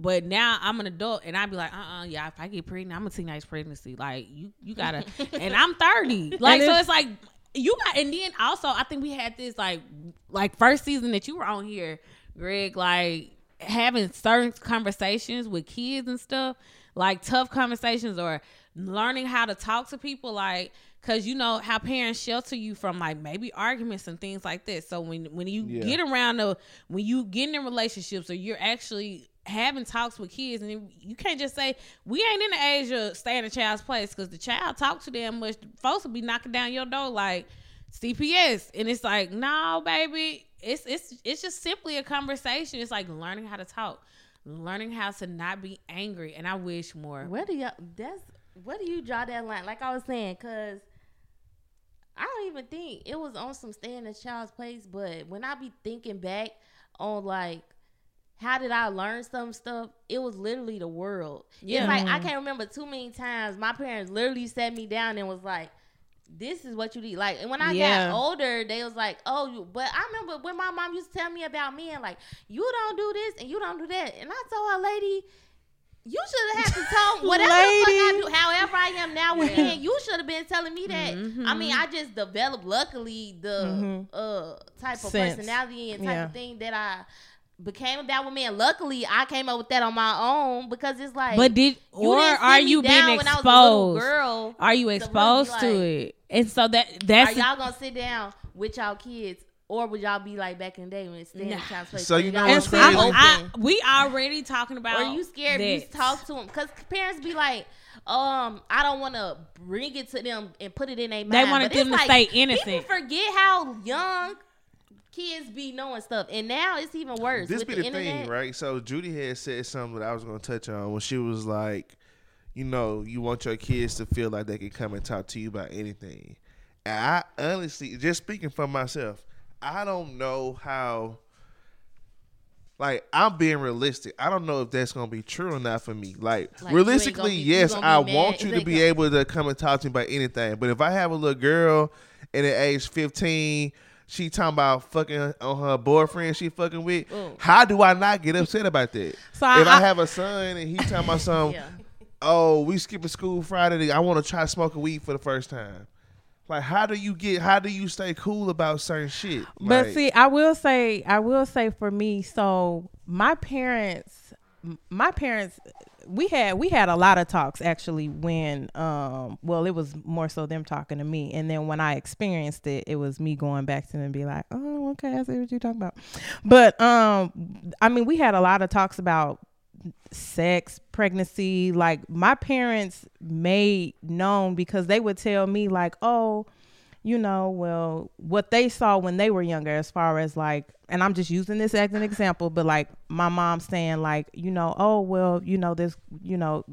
But now I'm an adult and I'd be like, uh uh yeah, if I get pregnant, I'm a teenage pregnancy. Like you you gotta and I'm 30. Like so it's- it's like you got and then also I think we had this like like first season that you were on here, Greg, like having certain conversations with kids and stuff, like tough conversations or learning how to talk to people like Cause you know how parents shelter you from like maybe arguments and things like this. So when when you Yeah. get around the when you get in relationships or you're actually having talks with kids and you can't just say we ain't in the age of stay in a child's place because the child talk to them much. Folks will be knocking down your door like CPS, and it's like no, baby. It's it's it's just simply a conversation. It's like learning how to talk, learning how to not be angry. And I wish more. Where do y'all that's where do you draw that line? Like I was saying, cause I don't even think it was on some stay in a child's place, but when I be thinking back on like how did I learn some stuff? It was literally the world. Yeah. It's like I mm-hmm. can't remember too many times my parents literally sat me down and was like, "This is what you need." Like, and when I Yeah. got older, they was like, "Oh, you." But I remember when my mom used to tell me about men, like, "You don't do this and you don't do that," and I told her, "Lady." You should have had to tell whatever the fuck I do. However, I am now with men, you should have been telling me that. I mean, Mm-hmm. I just developed, luckily, the Mhm. uh type of Sense. personality and type Yeah. of thing that I became about with men. Luckily, I came up with that on my own because it's like, But did or are you being down when I was a little exposed? girl. Are you exposed to like, it? And so that Are that's y'all gonna sit down with y'all kids, or would y'all be like back in the day when it's staying in Nah. child's place? So you know was what's I, crazy? open? I, we already talking about. Are you scared to that. talk to them because parents be like, um, I don't want to bring it to them and put it in their mind. They wanted But it's them to like, stay innocent. People forget how young kids be knowing stuff, and now it's even worse. This with be the, the, thing, right? So Judy had said something that I was going to touch on when she was like, you know, you want your kids to feel like they can come and talk to you about anything. And I honestly, just speaking for myself, I don't know how. Like I'm being realistic. I don't know if that's gonna be true or not for me. Like, Like, realistically, be- yes, I be want you if to they be come- able to come and talk to me about anything. But if I have a little girl and at age 15, she talking about fucking on her boyfriend she fucking with, Ooh. how do I not get upset about that? So if I, I- have a son and he talking about some, Yeah. oh, we skipping school Friday, I want to try smoking weed for the first time. Like, how do you get? How do you stay cool about certain shit? But Like, see, I will say, I will say for me, so my parents, my parents, we had we had a lot of talks actually when, um, well, it was more so them talking to me, and then when I experienced it, it was me going back to them and be like, oh, okay, I see what you're talking about. But um, I mean, we had a lot of talks about sex, pregnancy. Like my parents made known because they would tell me like, "Oh, you know, well, what they saw when they were younger as far as like and I'm just using this as an example, but like my mom saying like, you know, oh, well, you know, this, you know,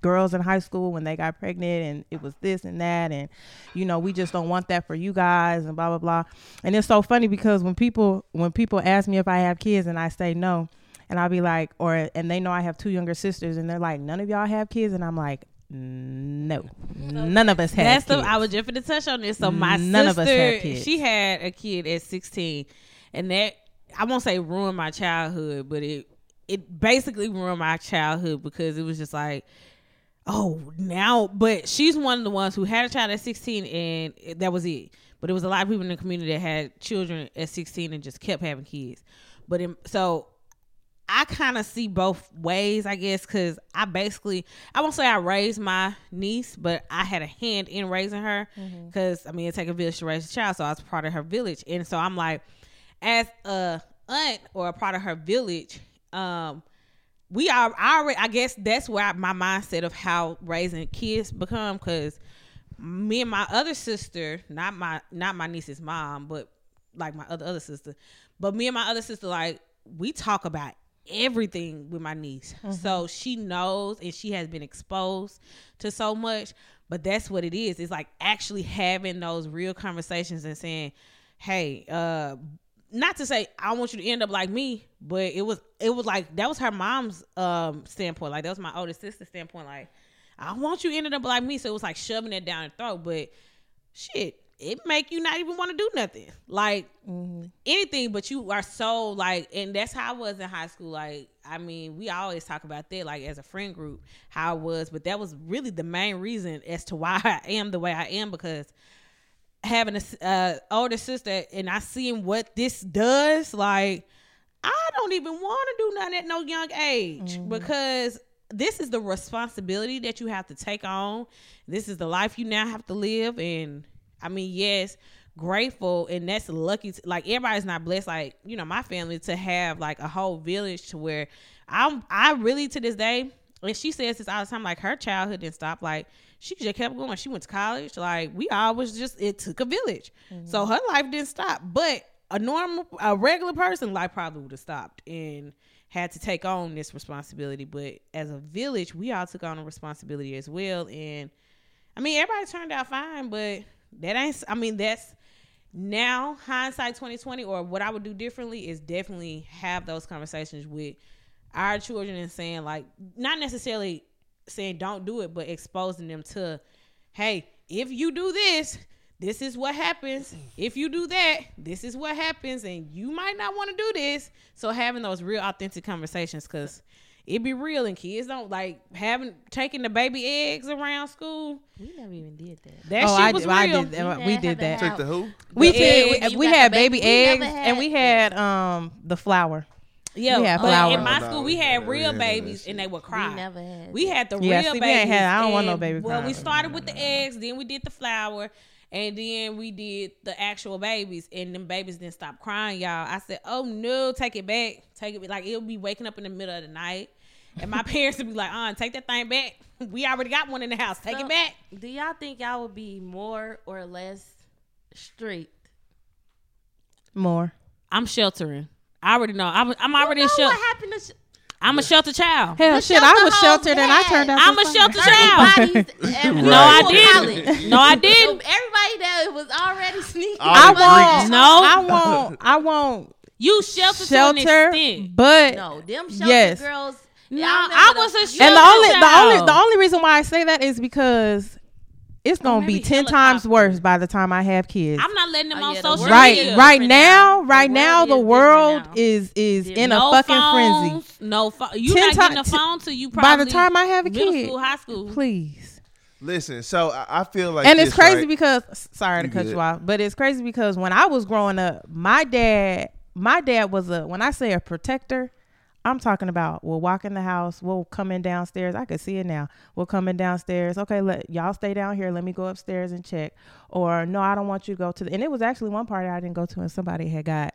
girls in high school when they got pregnant and it was this and that and you know we just don't want that for you guys and blah blah blah and it's so funny because when people when people ask me if i have kids and i say no and i'll be like or and they know i have two younger sisters and they're like none of y'all have kids and i'm like no none of us have That's kids. the I was just going to touch on this. So my None of sister, us had kids. she had a kid at 16, and that I won't say ruined my childhood, but it it basically ruined my childhood because it was just like, oh, now. But she's one of the ones who had a child at 16, and that was it. But it was a lot of people in the community that had children at 16 and just kept having kids. But in, so I kind of see both ways, I guess, because I basically, I won't say I raised my niece, but I had a hand in raising her. Because, I mean, it take a village to raise a child, so I was part of her village. And so I'm like, as a aunt or a part of her village, um, we are I already I guess that's where I, my mindset of how raising kids become because me and my other sister, not my not my niece's mom, but like my other other sister, but me and my other sister like we talk about everything with my niece. So she knows and she has been exposed to so much, but that's what it is. It's like actually having those real conversations and saying, "Hey, uh not to say I want you to end up like me, but it was it was like that was her mom's um standpoint. Like that was my older sister's standpoint. Like I want you ended up like me. So it was like shoving it down her throat. But shit, it make you not even want to do nothing. Like anything, but you are so like, and that's how I was in high school. Like, I mean, we always talk about that, like as a friend group, how I was. But that was really the main reason as to why I am the way I am because having a uh, older sister and I seeing what this does, like I don't even want to do nothing at no young age because this is the responsibility that you have to take on. This is the life you now have to live, and I mean, yes, grateful and that's lucky. To, like everybody's not blessed, like you know, my family to have like a whole village to where I'm. I really to this day, and she says this all the time. Like her childhood didn't stop. Like she just kept going. She went to college. Like we always just it took a village. Mm-hmm. So her life didn't stop. But a normal, a regular person, life probably would have stopped and had to take on this responsibility. But as a village, we all took on a responsibility as well. And I mean, everybody turned out fine, but that ain't. I mean, that's now hindsight 2020 or what I would do differently is definitely have those conversations with our children and saying like not necessarily saying don't do it, but exposing them to, hey, if you do this, this is what happens. If you do that, this is what happens, and you might not want to do this. So having those real authentic conversations, cause it be real, and kids don't like having taking the baby eggs around school. We never even did that. That oh, shit I, was did- real. I did. We We did that. have- Take the who? We The did. egg, We, we had baby baby- eggs, never and we had- had um the flour. Yeah, We had but flour. in my school we we had had- real we babies and they would cry. We never had. We had the Yeah, real see, we babies. ain't had- I don't want no baby Well, we started with the eggs, then we did the flour, and then we did the actual babies, and them babies didn't stop crying, y'all. I said, "Oh no, take it back, take it back." Like it'll be waking up in the middle of the night, and my parents would be like, "Uh, take that thing back. We already got one in the house. Take So, it back." Do y'all think y'all would be more or less strict? More. I'm sheltering. I already know. I'm, I'm You already know a shelter. what happened to? Sh- I'm a shelter child. Hell, The shit, I was sheltered and I turned out. I'm a something. shelter child. Everybody's, No, I didn't. No, I didn't. everybody that was already sneaking. I the won't. No. I won't. I won't You shelter, to shelter, an extent. but No, them shelter Yes. girls. No, y'all I was the- a and the only the only the only reason why I say that is because it's gonna maybe be ten times worse by the time I have kids. I'm not letting them Oh, on yeah, the social world right, media. is right different now, now. right The now, world the is different world now. is is in no a fucking phones, frenzy. No phone. You Ten not getting ti- a t- phone till you By the time I have a middle kid, school, high school. please. Listen, so I, I feel like and it's crazy right? because sorry to You cut good. you off, but it's crazy because when I was growing up, my dad, my dad was a when I say a protector, I'm talking about we'll walk in the house, we'll come in downstairs. I could see it now. We'll come in downstairs. Okay, let y'all stay down here. Let me go upstairs and check. Or no, I don't want you to go to the. And it was actually one party I didn't go to, and somebody had got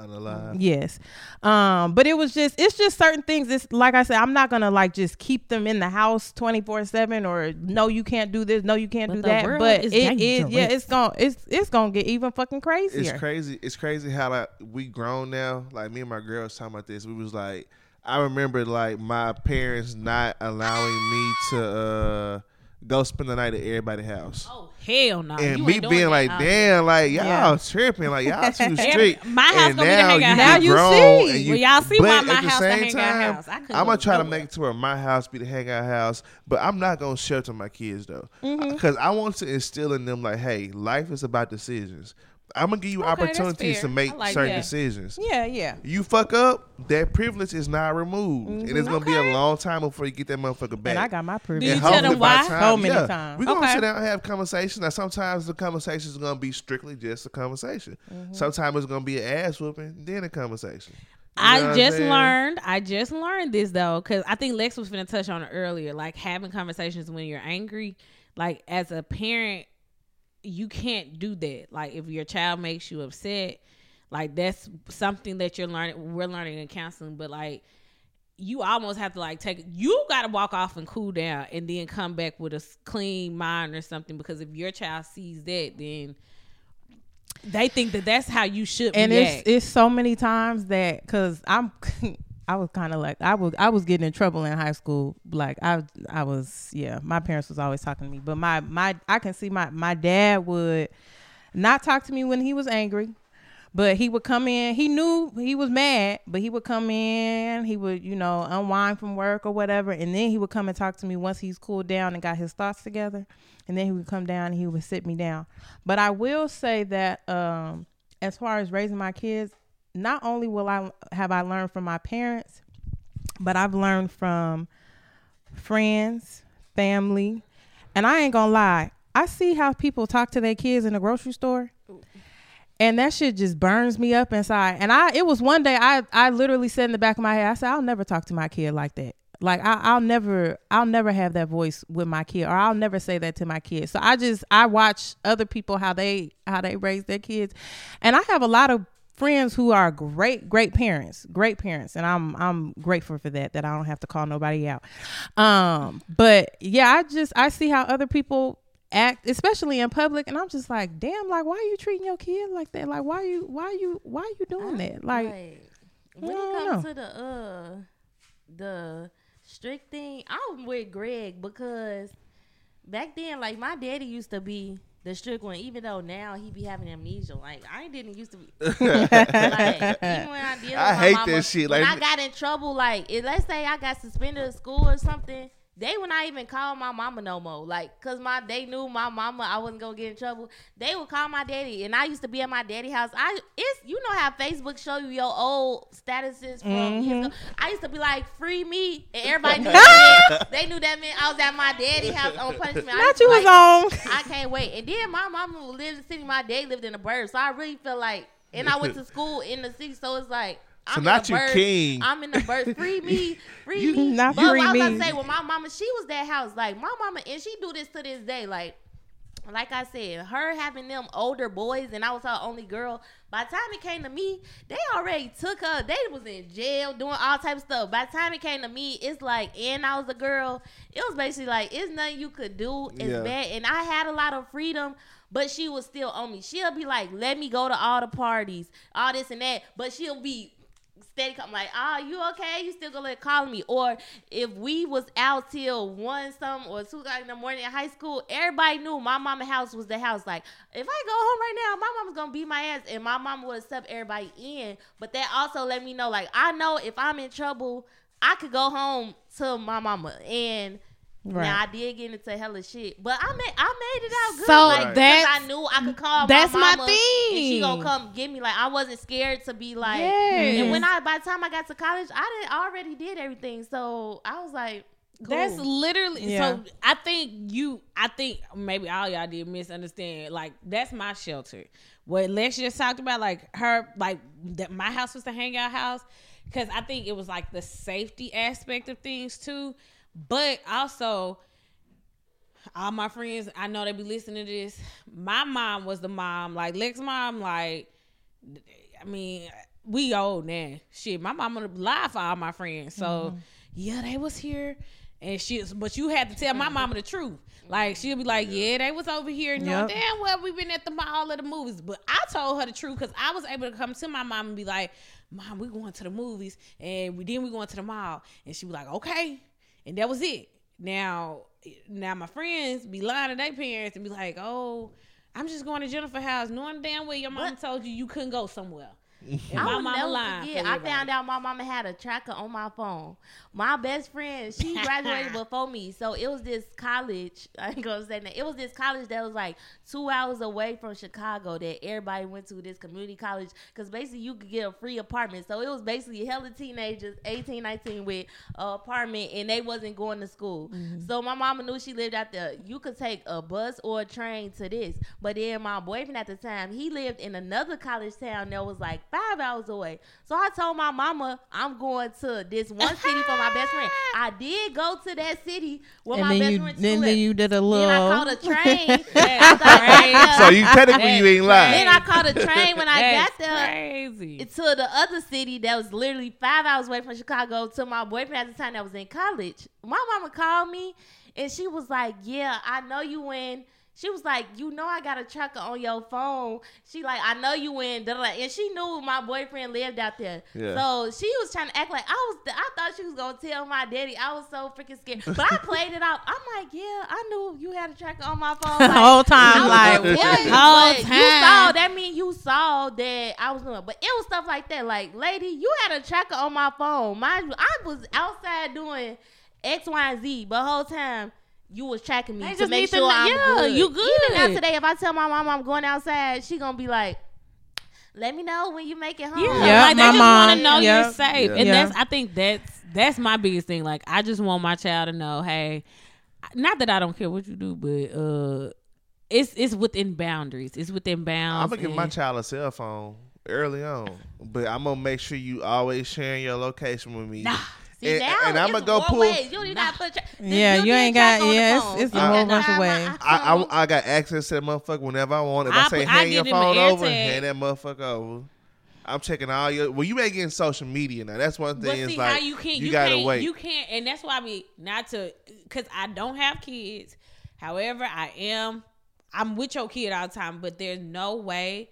Unalive. Yes. Um, but it was just it's just certain things. It's like I said, I'm not gonna like just keep them in the house twenty four seven or no you can't do this, no you can't But do that. But is it is yeah, it's gonna it's it's gonna get even fucking crazier. It's crazy. It's crazy how like we grown now. Like me and my girl was talking about this. We was like, I remember like my parents not allowing me to uh go spend the night at everybody's house. Oh hell no! and you me being like, Oh, damn, like y'all Yeah. tripping, like y'all too strict. my house and gonna be the now hangout you house. Now you see. you- Well, y'all see but why my the house the hangout time, house. I I'm gonna try to make it to where my house be the hangout house, but I'm not gonna shelter my kids though, Mm-hmm. because I want to instill in them like, hey, life is about decisions. I'm gonna give you Okay, opportunities to make like certain that. decisions. yeah, yeah. You fuck up, that privilege is not removed, and it's gonna be a long time before you get that motherfucker back. And I got my privilege. Do privilege. you And tell hopefully them by why? the Time, So many yeah, times. We're gonna Okay. sit down and have conversations. Now, sometimes the conversation is gonna be strictly just a conversation. Mm-hmm. Sometimes it's gonna be an ass whooping, then a conversation. I know I'm just saying? learned. I just learned this though, because I think Lex was gonna touch on it earlier. Like having conversations when you're angry. Like as a parent, you can't do that. Like if your child makes you upset, like that's something that you're learning. We're learning in counseling, but like you almost have to like take. You got to walk off and cool down, and then come back with a clean mind or something. Because if your child sees that, then they think that that's how you should and react. it's it's so many times that because I'm I was kind of like I was I was getting in trouble in high school. Like I I was yeah. My parents was always talking to me, but my my I can see my my dad would not talk to me when he was angry. But he would come in. He knew he was mad, but he would come in. He would, you know, unwind from work or whatever, and then he would come and talk to me once he's cooled down and got his thoughts together. And then he would come down and he would sit me down. But I will say that, um, as far as raising my kids, not only will I have I learned from my parents, but I've learned from friends, family, and I ain't gonna lie. I see how people talk to their kids in the grocery store and that shit just burns me up inside. And I, it was one day I, I literally said in the back of my head, I said, I'll never talk to my kid like that. Like I, I'll never, I'll never have that voice with my kid, or I'll never say that to my kid. So I just, I watch other people how they, how they raise their kids, and I have a lot of friends who are great, great parents, great parents, and I'm, I'm grateful for that. That I don't have to call nobody out. Um, but yeah, I just, I see how other people act especially in public and i'm just like damn like why are you treating your kid like that like why you why you why are you doing that like when it comes know. to the uh the strict thing, I'm with Greg because back then, like my daddy used to be the strict one, even though now he be having amnesia. Like I didn't used to be like even when I deal I hate mama, that shit, When like- I got in trouble, like let's say I got suspended at school or something. They would not even call my mama no more, like, cause my they knew my mama I wasn't gonna get in trouble. They would call my daddy, and I used to be at my daddy house. I it's you know how Facebook show you your old statuses from Mm-hmm. years ago. I used to be like, free me, and everybody knew that they knew that meant I was at my daddy house on punishment. I not to you be was like, on I can't wait. And then my mama lived in the city. My dad lived in the burbs. So I really feel like, and I went to school in the city. So it's like, I'm So not the you burbs. king. I'm in the birth. Free me. Free You- me. not but free what I was about me. to say, well, my mama, she was that house. Like, my mama, and she do this to this day. Like, like I said, her having them older boys, and I was her only girl. By the time it came to me, they already took her. They was in jail doing all type of stuff. By the time it came to me, it's like, and I was a girl. It was basically like, it's nothing you could do. It's Yeah. bad, and I had a lot of freedom. But she was still on me. She'll be like, "Let me go to all the parties, all this and that." But she'll be steady come like, ah, you okay? You still gonna call me? Or if we was out till one some or two o'clock in the morning in high school, everybody knew my mama house was the house. Like, if I go home right now, my mama's gonna beat my ass, and my mama would accept everybody in. But that also let me know, like, I know if I'm in trouble, I could go home to my mama and. Right. Now I did get into hella shit, but I made I made it out good. So like, 'cause that's- I knew I could call that's my my mama, and she gonna come get me. Like I wasn't scared to be like. Yes. And when I by the time I got to college, I did I already did everything. So I was like, cool. That's literally Yeah. so. I think you. I think maybe all y'all did misunderstand. Like that's my shelter. What Lex just talked about, like her, like that. My house was the hangout house because I think it was like the safety aspect of things too, but also. All my friends, I know they be listening to this. My mom was the mom, like Lex mom, like I mean, we old now. Shit, my mama lie for all my friends. So Mm-hmm. yeah, they was here. And she but you had to tell my mama the truth. Like she'll be like, Yeah, they was over here knowing Yep. damn well we been at the mall of the movies. But I told her the truth because I was able to come to my mom and be like, Mom, we going to the movies and we then we going to the mall. And she was like, Okay. And that was it. Now now my friends be lying to their parents and be like, Oh, I'm just going to Jennifer house, knowing damn well your mom told you you couldn't go somewhere. And I my mama never forget. I found out my mama had a tracker on my phone. My best friend, she graduated before me, so it was this college. I ain't gonna say that. It was this college that was like two hours away from Chicago that everybody went to. This community college, because basically you could get a free apartment. So it was basically hella teenagers, 18, 19, with a apartment, and they wasn't going to school. Mm-hmm. So my mama knew she lived out there. You could take a bus or a train to this, but then my boyfriend at the time, he lived in another college town that was like five hours away. So I told my mama I'm going to this one city for my best friend. I did go to that city where and my best you friend then, school then you did a little. Then little. I caught a train. That's After- So you technically you ain't lying. then I caught a train when I That's got there crazy. to the other city that was literally five hours away from Chicago to my boyfriend at the time that was in college. My mama called me and she was like, Yeah, I know you in. She was like, You know, I got a tracker on your phone. She like, I know you in. Da, da, da. And she knew my boyfriend lived out there. Yeah. So she was trying to act like I was. I thought she was gonna tell my daddy. I was so freaking scared. But I played it out. I'm like, Yeah, I knew you had a tracker on my phone. the Like, whole time, I like, was what? like, Whole but You saw that mean you saw that I was doing, but it was stuff like that. Like, lady, you had a tracker on my phone. Mind you, I was outside doing X, Y, and Z, but whole time you was tracking me They to just make need to sure I'm yeah, good. you good. Even now today, if I tell my mom I'm going outside, she gonna be like, "Let me know when you make it home." Yeah, Yeah, like they my just mom, want to know yeah. you're safe, Yeah. and Yeah. that's I think that's that's my biggest thing. Like I just want my child to know, hey, not that I don't care what you do, but uh, it's it's within boundaries. It's within bounds. I'm gonna give my child a cell phone early on, but I'm gonna make sure you always sharing your location with me. Nah. See And- now, and I'ma go pull- Ways. You don't even gotta put. Tra- Yeah, you ain't got- yeah, it's- it's a whole bunch of ways. I, I I got access to that motherfucker whenever I want. If I, I say put- I hand your give him an phone over, tag. hand that motherfucker over. I'm checking all your. Well, you ain't getting social media now. That's one thing. But thing. see It's like how you can't you, gotta can't wait. you can't and that's why we not to because I don't have kids. However, I am I'm with your kid all the time, but there's no way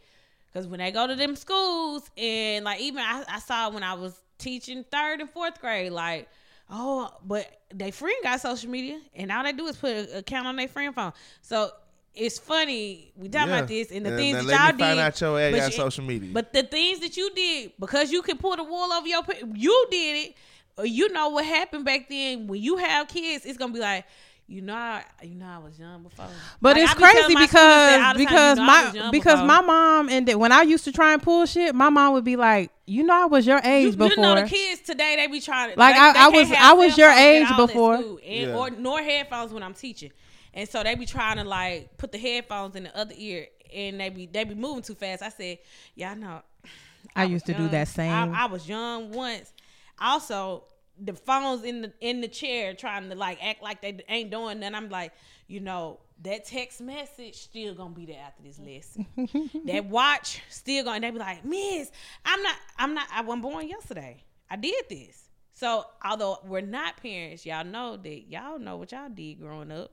because when they go to them schools and like even I, I saw when I was teaching third and fourth grade, like oh, but they friend got social media and all they do is put an account on their friend phone. So it's funny we talking Yeah. about this and the And things that y'all find did. out your but you- social media. But the things that you did because you can pull the wool over your you did it. Or you know what happened back then when you have kids, it's gonna be like. You know, I, you know, I was young before. But Like, it's I crazy my students because time, because you know, my because before. my mom and that when I used to try and pull shit, my mom would be like, "You know, I was your age you before." You know the kids today they be trying to Like, they- I- they I was- I was your age before. and, Yeah. or nor headphones when I'm teaching, and so they be trying to like put the headphones in the other ear, and they be they be moving too fast. I said, yeah, I know. I was used to do that same. I, I was young once. Also, the phones in the in the chair trying to like act like they ain't doing nothing. I'm like, you know, that text message still gonna be there after this lesson. that watch still gonna. They be like, Miss, I'm not. I'm not. I wasn't born yesterday. I did this. So although we're not parents, y'all know that y'all know what y'all did growing up.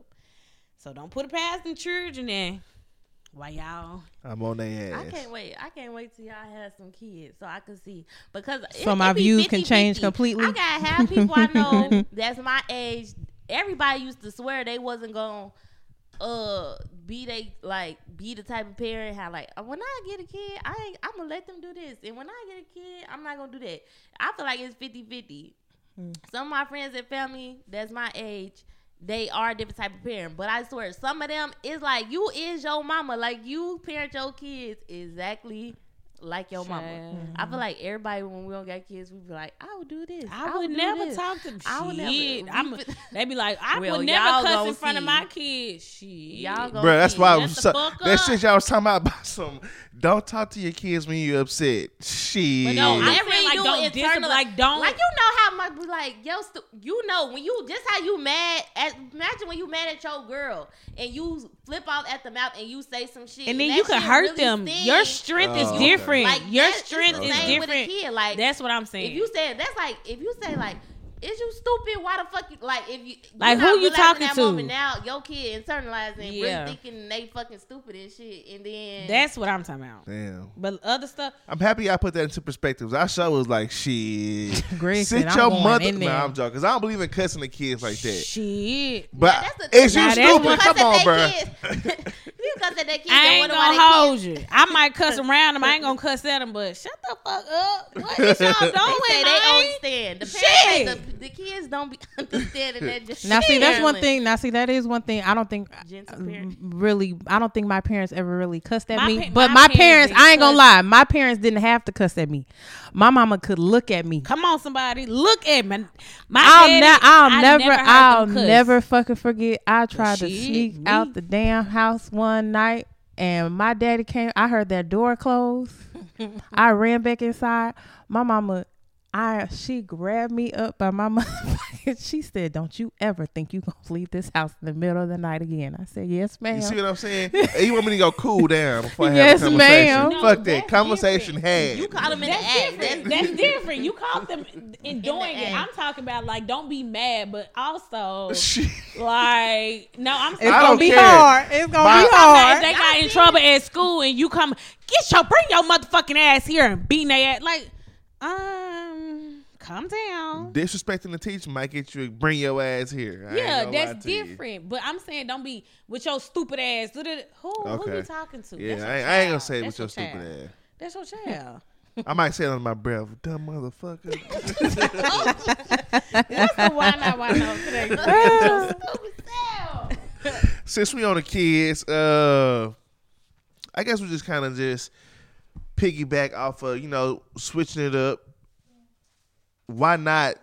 So don't put it past the children and why y'all I'm on their ass. I can't wait. I can't wait till y'all have some kids so I can see because So my be views can 50-50. change completely? I got half people I know that's my age. Everybody used to swear they wasn't gonna uh be they like be the type of parent how like "Uh, when I get a kid I ain't, I'm gonna let them do this and when I get a kid I'm not gonna do that. I feel like it's 50 50. Some of my friends and family that's my age they are a different type of parent. But I swear, some of them is like you is your mama. Like you parent your kids exactly like your mama. Child. I feel mm-hmm. like everybody when we don't got kids, we be like, I would do this. I, would would never this." talk to them. I would never- Shit. we I'm, fit- they be like, I Well, would never cuss gonna in front of my kids. Shit. Y'all gonna Bro, that's see. why I Shut was so, fuck that up. shit y'all was talking about, about some. Don't talk to your kids when you're upset. Shit. But no, I'm I'm saying saying like do don't internal- like don't Like you know how much like yo, stu- you know when you just how you mad. At, imagine when you mad at your girl and you flip off at the mouth and you say some shit, and then that you can hurt really them. stings. Your strength oh, is different. okay. Different. Like Your that- it's strength the is same with a different. kid. Like That's what I'm saying. if you say that's like if you say like. Is you stupid? Why the fuck you like if you Like, who you talking that to? Moment now your kid internalizing, Yeah. really thinking they fucking stupid and shit, and then That's what I'm talking about. Damn. But other stuff, I'm happy I put that into perspective. I sure was like, shit. Greg Sit said, "I'm your mother. in. Nah, I'm joking. Cause I don't believe in cussing the kids like that. shit. But Yeah, that's the is you stupid? Come on, bro. you cuss at that kid. I ain't gonna why that hold you. I might cuss around them. I ain't gonna cuss at them, but shut the fuck up. What is y'all doing? They say they man? understand. The, Shit. parents, the, the kids don't be understanding that. Just Now see, that's one thing. Now see, that is one thing. I don't think Gentle uh, parent. really. I don't think my parents ever really cussed at My me. pa- but my my, parents parents, I ain't gonna lie. My parents didn't have to cuss at me. My mama could look at me. Come on, somebody, look at me. My I'll, daddy, ne- I'll I never, I'll never fucking forget. I tried to sneak me. out the damn house one night and my daddy came. I heard that door close. I ran back inside. My mama, I she grabbed me up by my motherfucking. She said, "Don't you ever think you gonna leave this house in the middle of the night again?" I said, "Yes, ma'am." You see what I'm saying? Hey, you want me to go cool down before I Yes, have a conversation? ma'am. No, Fuck that. Conversation different. had. You caught him in the That's act. different. That's, That's different. You caught them in doing it. act. I'm talking about like don't be mad, but also like no, I'm It's gonna be care. hard. It's gonna My- be If hard. they got in trouble at school and you come get your bring your motherfucking ass here and beat their ass like um calm down. Disrespecting the teacher might get you bring your ass here. I Yeah, that's different. But I'm saying don't be with your stupid ass. Who who you talking to? Yeah, I, I ain't gonna say it with your stupid child. ass. That's your child. I might say it under my breath. Dumb motherfucker. That's the why not why not today. Your stupid self. Since we on the kids, uh, I guess we just kind of just piggyback off of you know switching it up. Why not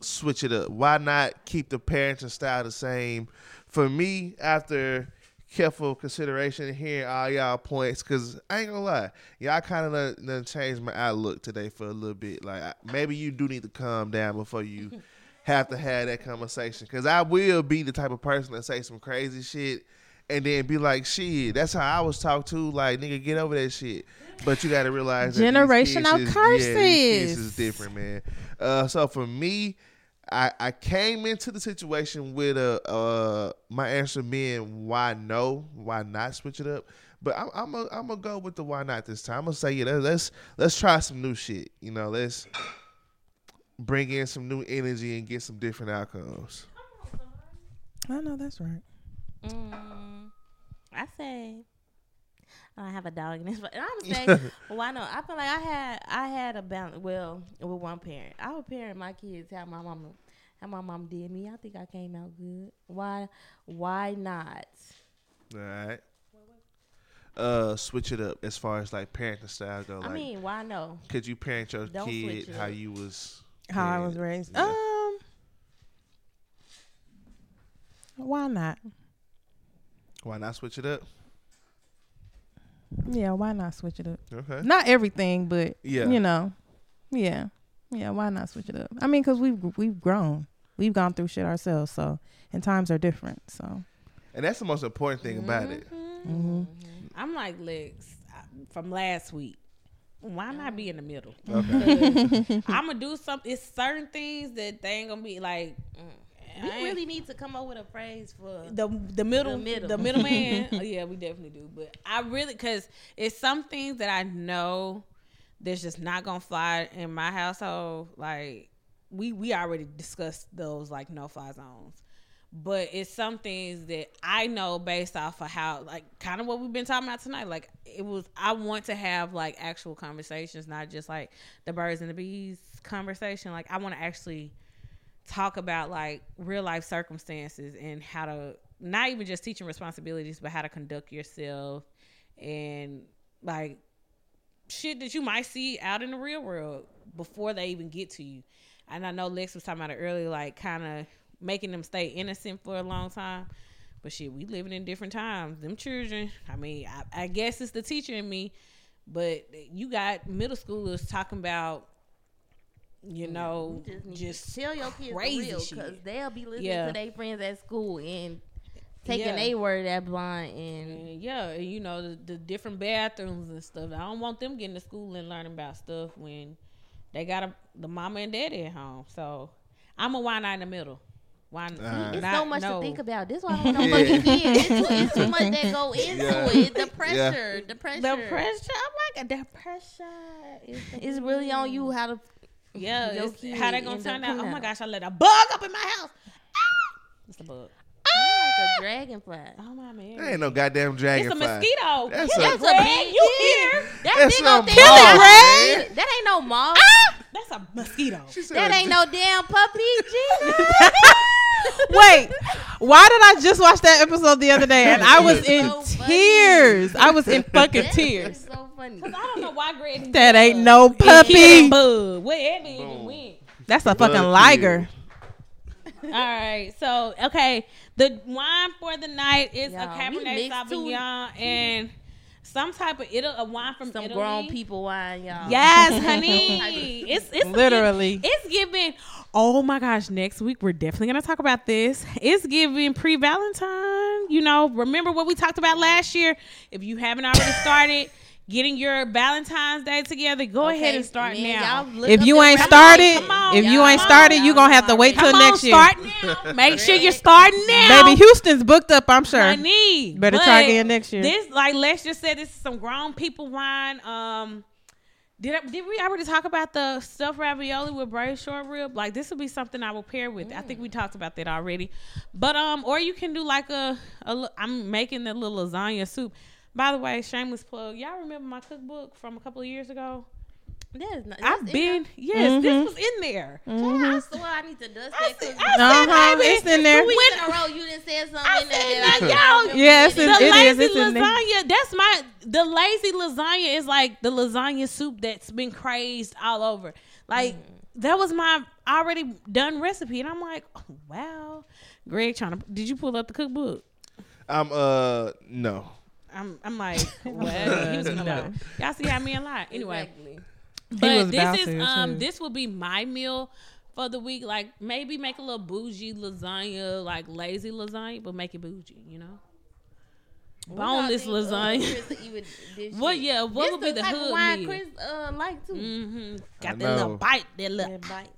switch it up? Why not keep the parenting style the same? For me, after careful consideration, hearing all y'all points, because I ain't gonna lie, y'all kind of done, done changed my outlook today for a little bit. Like maybe you do need to calm down before you have to have that conversation, because I will be the type of person that say some crazy shit. And then be like, shit, that's how I was talked to. Like, nigga, get over that shit. But you got to realize that these Generational kids is- Yeah, these kids is different, man. Uh, so for me, I, I came into the situation with a uh my answer being why no, why not switch it up. But I'm I'm a, I'm gonna go with the why not this time. I'm gonna say yeah, let's let's, let's try some new shit. You know, let's bring in some new energy and get some different outcomes. I know that's right. Mm, I say I have a dog in this, but I'm say why not? I feel like I had I had a balance. Well, with one parent, I would parent my kids how my mama how my mom did me. I think I came out good. Why why not? All right. Uh, switch it up as far as like parenting style go. Like, I mean, why no? could you parent your Don't kid how you was How I was raised. Yeah. Um, why not? Why not switch it up? Yeah, why not switch it up? Okay. Not everything, but Yeah. you know, yeah, yeah. Why not switch it up? I mean, because we've we've grown, we've gone through shit ourselves, so and times are different. So And that's the most important thing about it. hmm I'm like Lex uh, from last week. Why not be in the middle? Okay. I'm gonna do something. It's certain things that they ain't gonna be like. We I really need to come up with a phrase for the the middle The middle. the middle man. oh, yeah, we definitely do. But I really because it's some things that I know that's just not gonna fly in my household. Like we we already discussed those like no fly zones. But it's some things that I know based off of how like kind of what we've been talking about tonight. Like it was I want to have like actual conversations, not just like the birds and the bees conversation. Like I want to actually talk about like real life circumstances and how to not even just teaching responsibilities, but how to conduct yourself and like shit that you might see out in the real world before they even get to you. And I know Lex was talking about it earlier, like kind of making them stay innocent for a long time. But shit, we living in different times. Them children, I mean, I, I guess it's the teacher in me, but you got middle schoolers talking about, you mm. know, You just, need just to tell your kids crazy the real shit. because they'll be listening Yeah. to their friends at school and taking Yeah. their word at blind and And yeah, you know the, the different bathrooms and stuff. I don't want them getting to school and learning about stuff when they got a, the mama and daddy at home. So I'm a why not in the middle. Why Alright. it's not? so much no. to think about. This why I don't know fucking kids. It's too, it's too much that go into Yeah. it. The pressure, the pressure, The pressure. I'm like the pressure is the is really on you. How to Yeah, your kid how they gonna turn out? Oh my gosh, I let a bug up in my house. Ah! It's a bug. like a dragonfly. Oh my man. There ain't no goddamn dragonfly. it's a mosquito. That's Kill a- it, That's a Greg. big You deal. here? That That's big a old thing. moth, That- man. That ain't no moth. Ah! That's a mosquito. She said That a ain't no damn puppy, Gina. Wait, why did I just watch that episode the other day and I was in So funny. tears? I was in fucking That is tears. so funny. Cause I don't know why Greg. That ain't no puppy. puppy. Bug. Where Evan Boom. went? That's a fucking Bug liger. All right. So okay, the wine for the night is Y'all, a Cabernet mixed too. Sauvignon and some type of Italy, a wine from Some Italy. grown people wine, y'all. Yes, honey. it's it's Literally. It's giving. Oh my gosh! Next week we're definitely gonna talk about this. It's giving pre Valentine. You know, remember what we talked about last year? If you haven't already started getting your Valentine's Day together, go ahead and start man, now. If you ain't started, on, if you ain't started, you Y'all gonna have to wait till Come on, next year. start now. Make sure you're starting now, Baby, Houston's booked up. I'm sure. Honey, Better try again next year. This, like, let's just say this is some grown people wine. Um, did I, did we already talk about the stuffed ravioli with braised short rib? Like, this would be something I will pair with. I think we talked about that already. But um, or you can do like a, a li- I'm making the little lasagna soup. By the way, shameless plug. Y'all remember my cookbook from a couple of years ago? That's not, I've been, yes, this Mhm. was in there. there. Yeah, I swear I need to dust I that. said. I said, Uh-huh, baby, it's in there. Two weeks in a row, you didn't say something I in there said, that I now, y'all- Yes, what it it's- the it it's in there. lasagna. That's my the lazy lasagna is like the lasagna soup that's been crazed all over. Like Mm. that was my already done recipe, and I'm like, oh, wow. Greg trying to. Did you pull up the cookbook? I'm uh no. I'm. I'm like, well, he was gonna No. Y'all see how men lie. Anyway, Exactly. but this is to, um too. this will be my meal for the week. Like maybe make a little bougie lasagna, like lazy lasagna, but make it bougie. You know. What y'all Boneless think, uh, lasagna. Even What? Yeah. What This would be the type of hood wine meal? Chris uh like too. Mm-hmm. Got that little bite. That little. That bite.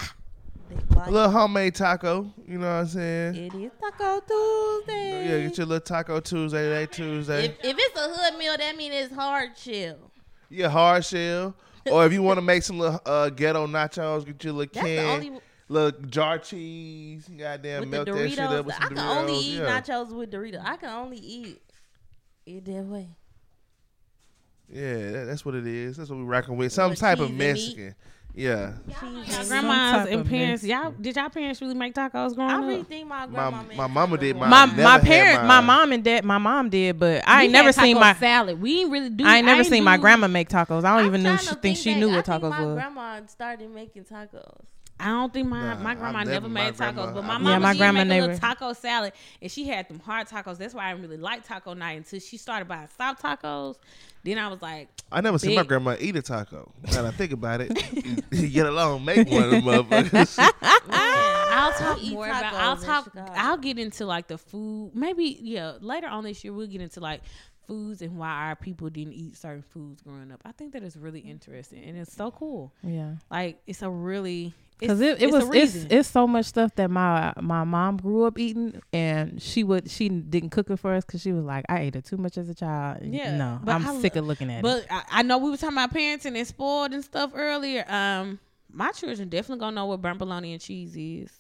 That bite. A little homemade taco. You know what I'm saying? It is Taco Tuesday. Yeah, get your little taco Tuesday, that Tuesday. If, if it's a hood meal, that means it's hard shell. Yeah, hard shell. or if you want to make some little uh, ghetto nachos, get your little That's can, only little jar cheese. Goddamn, with the melt that shit up Doritos. with I some can Doritos. only eat yeah. nachos with Doritos. I can only eat it that way. Yeah, that, that's what it is. That's what we're rocking with. Some With type cheese of and meat. Mexican. Yeah. Cheese and Grandmas type and of parents, y'all did y'all parents really make tacos growing I up? really think my My grandma made my mama did tacos. my My never my had parent, my mine. mom and dad, my mom did, but I We ain't never had seen my. salad. We ain't really do. I ain't never seen my do- grandma make tacos. I don't I'm even know trying she to think she back. knew I what think tacos my was. grandma started making tacos. I don't think my, Nah, my grandma I've never, never- my made tacos, grandma- but my I've mama Yeah, my did grandma make a little taco salad, and she had them hard tacos. That's why I didn't really like taco night until she started buying soft tacos. Then I was like, I never seen my grandma eat a taco. Now I think about it, get along, make one of them motherfuckers. I'll talk eat more about. I'll talk. Chicago. I'll get into like the food. Maybe yeah. Later on this year, we'll get into like foods and why our people didn't eat certain foods growing up. I think that is really interesting and it's so cool. Yeah, Like it's a really because it, it was it's it's so much stuff that my my mom grew up eating, and she would she didn't cook it for us because she was like, I ate it too much as a child. Yeah, no, but I'm I sick of looking at it. But I, I know we were talking about parenting and spoiled and stuff earlier. Um, my children definitely gonna know what burnt bologna and cheese is,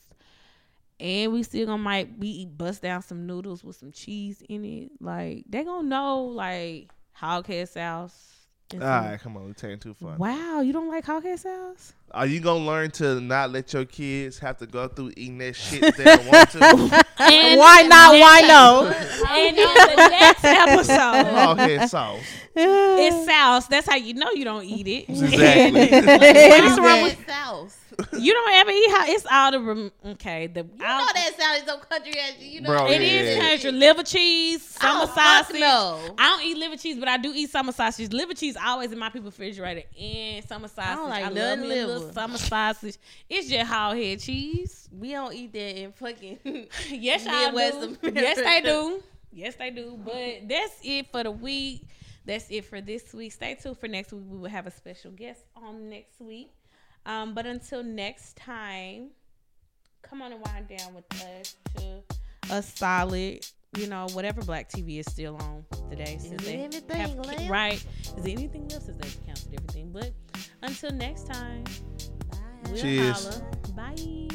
and we still gonna might we eat bust down some noodles with some cheese in it. Like they gonna know like hoghead sauce. And All some- come on, we taking too far. Wow, you don't like hoghead sauce? Are you gonna learn to not let your kids have to go through eating that shit if they don't want to? And why not? Why no? And in the next episode, oh, head sauce. it's sauce. That's how you know you don't eat it. Exactly. What's wrong with sauce? You? Don't ever eat how it's all the rem- okay. The You know that sounds so country as you know. Bro, It yeah. is country. Liver cheese, summer Oh, fuck sausage. no. I don't eat liver cheese, but I do eat summer sausage. Liver cheese always in my people refrigerator and summer sausage. don't like love nothing me a little liver. summer sausage. It's just hog head cheese. We don't eat that in fucking Yes, I Midwest do. Yes, they do. Yes, they do. But that's it for the week. That's it for this week. Stay tuned for next week. We will have a special guest on next week. Um, but until next time, come on and wind down with us to a solid, you know, whatever black TV is still on today. Since is they anything left? Right. Is there anything left since they've counted everything? But until next time, Bye. We'll Cheers. Bye.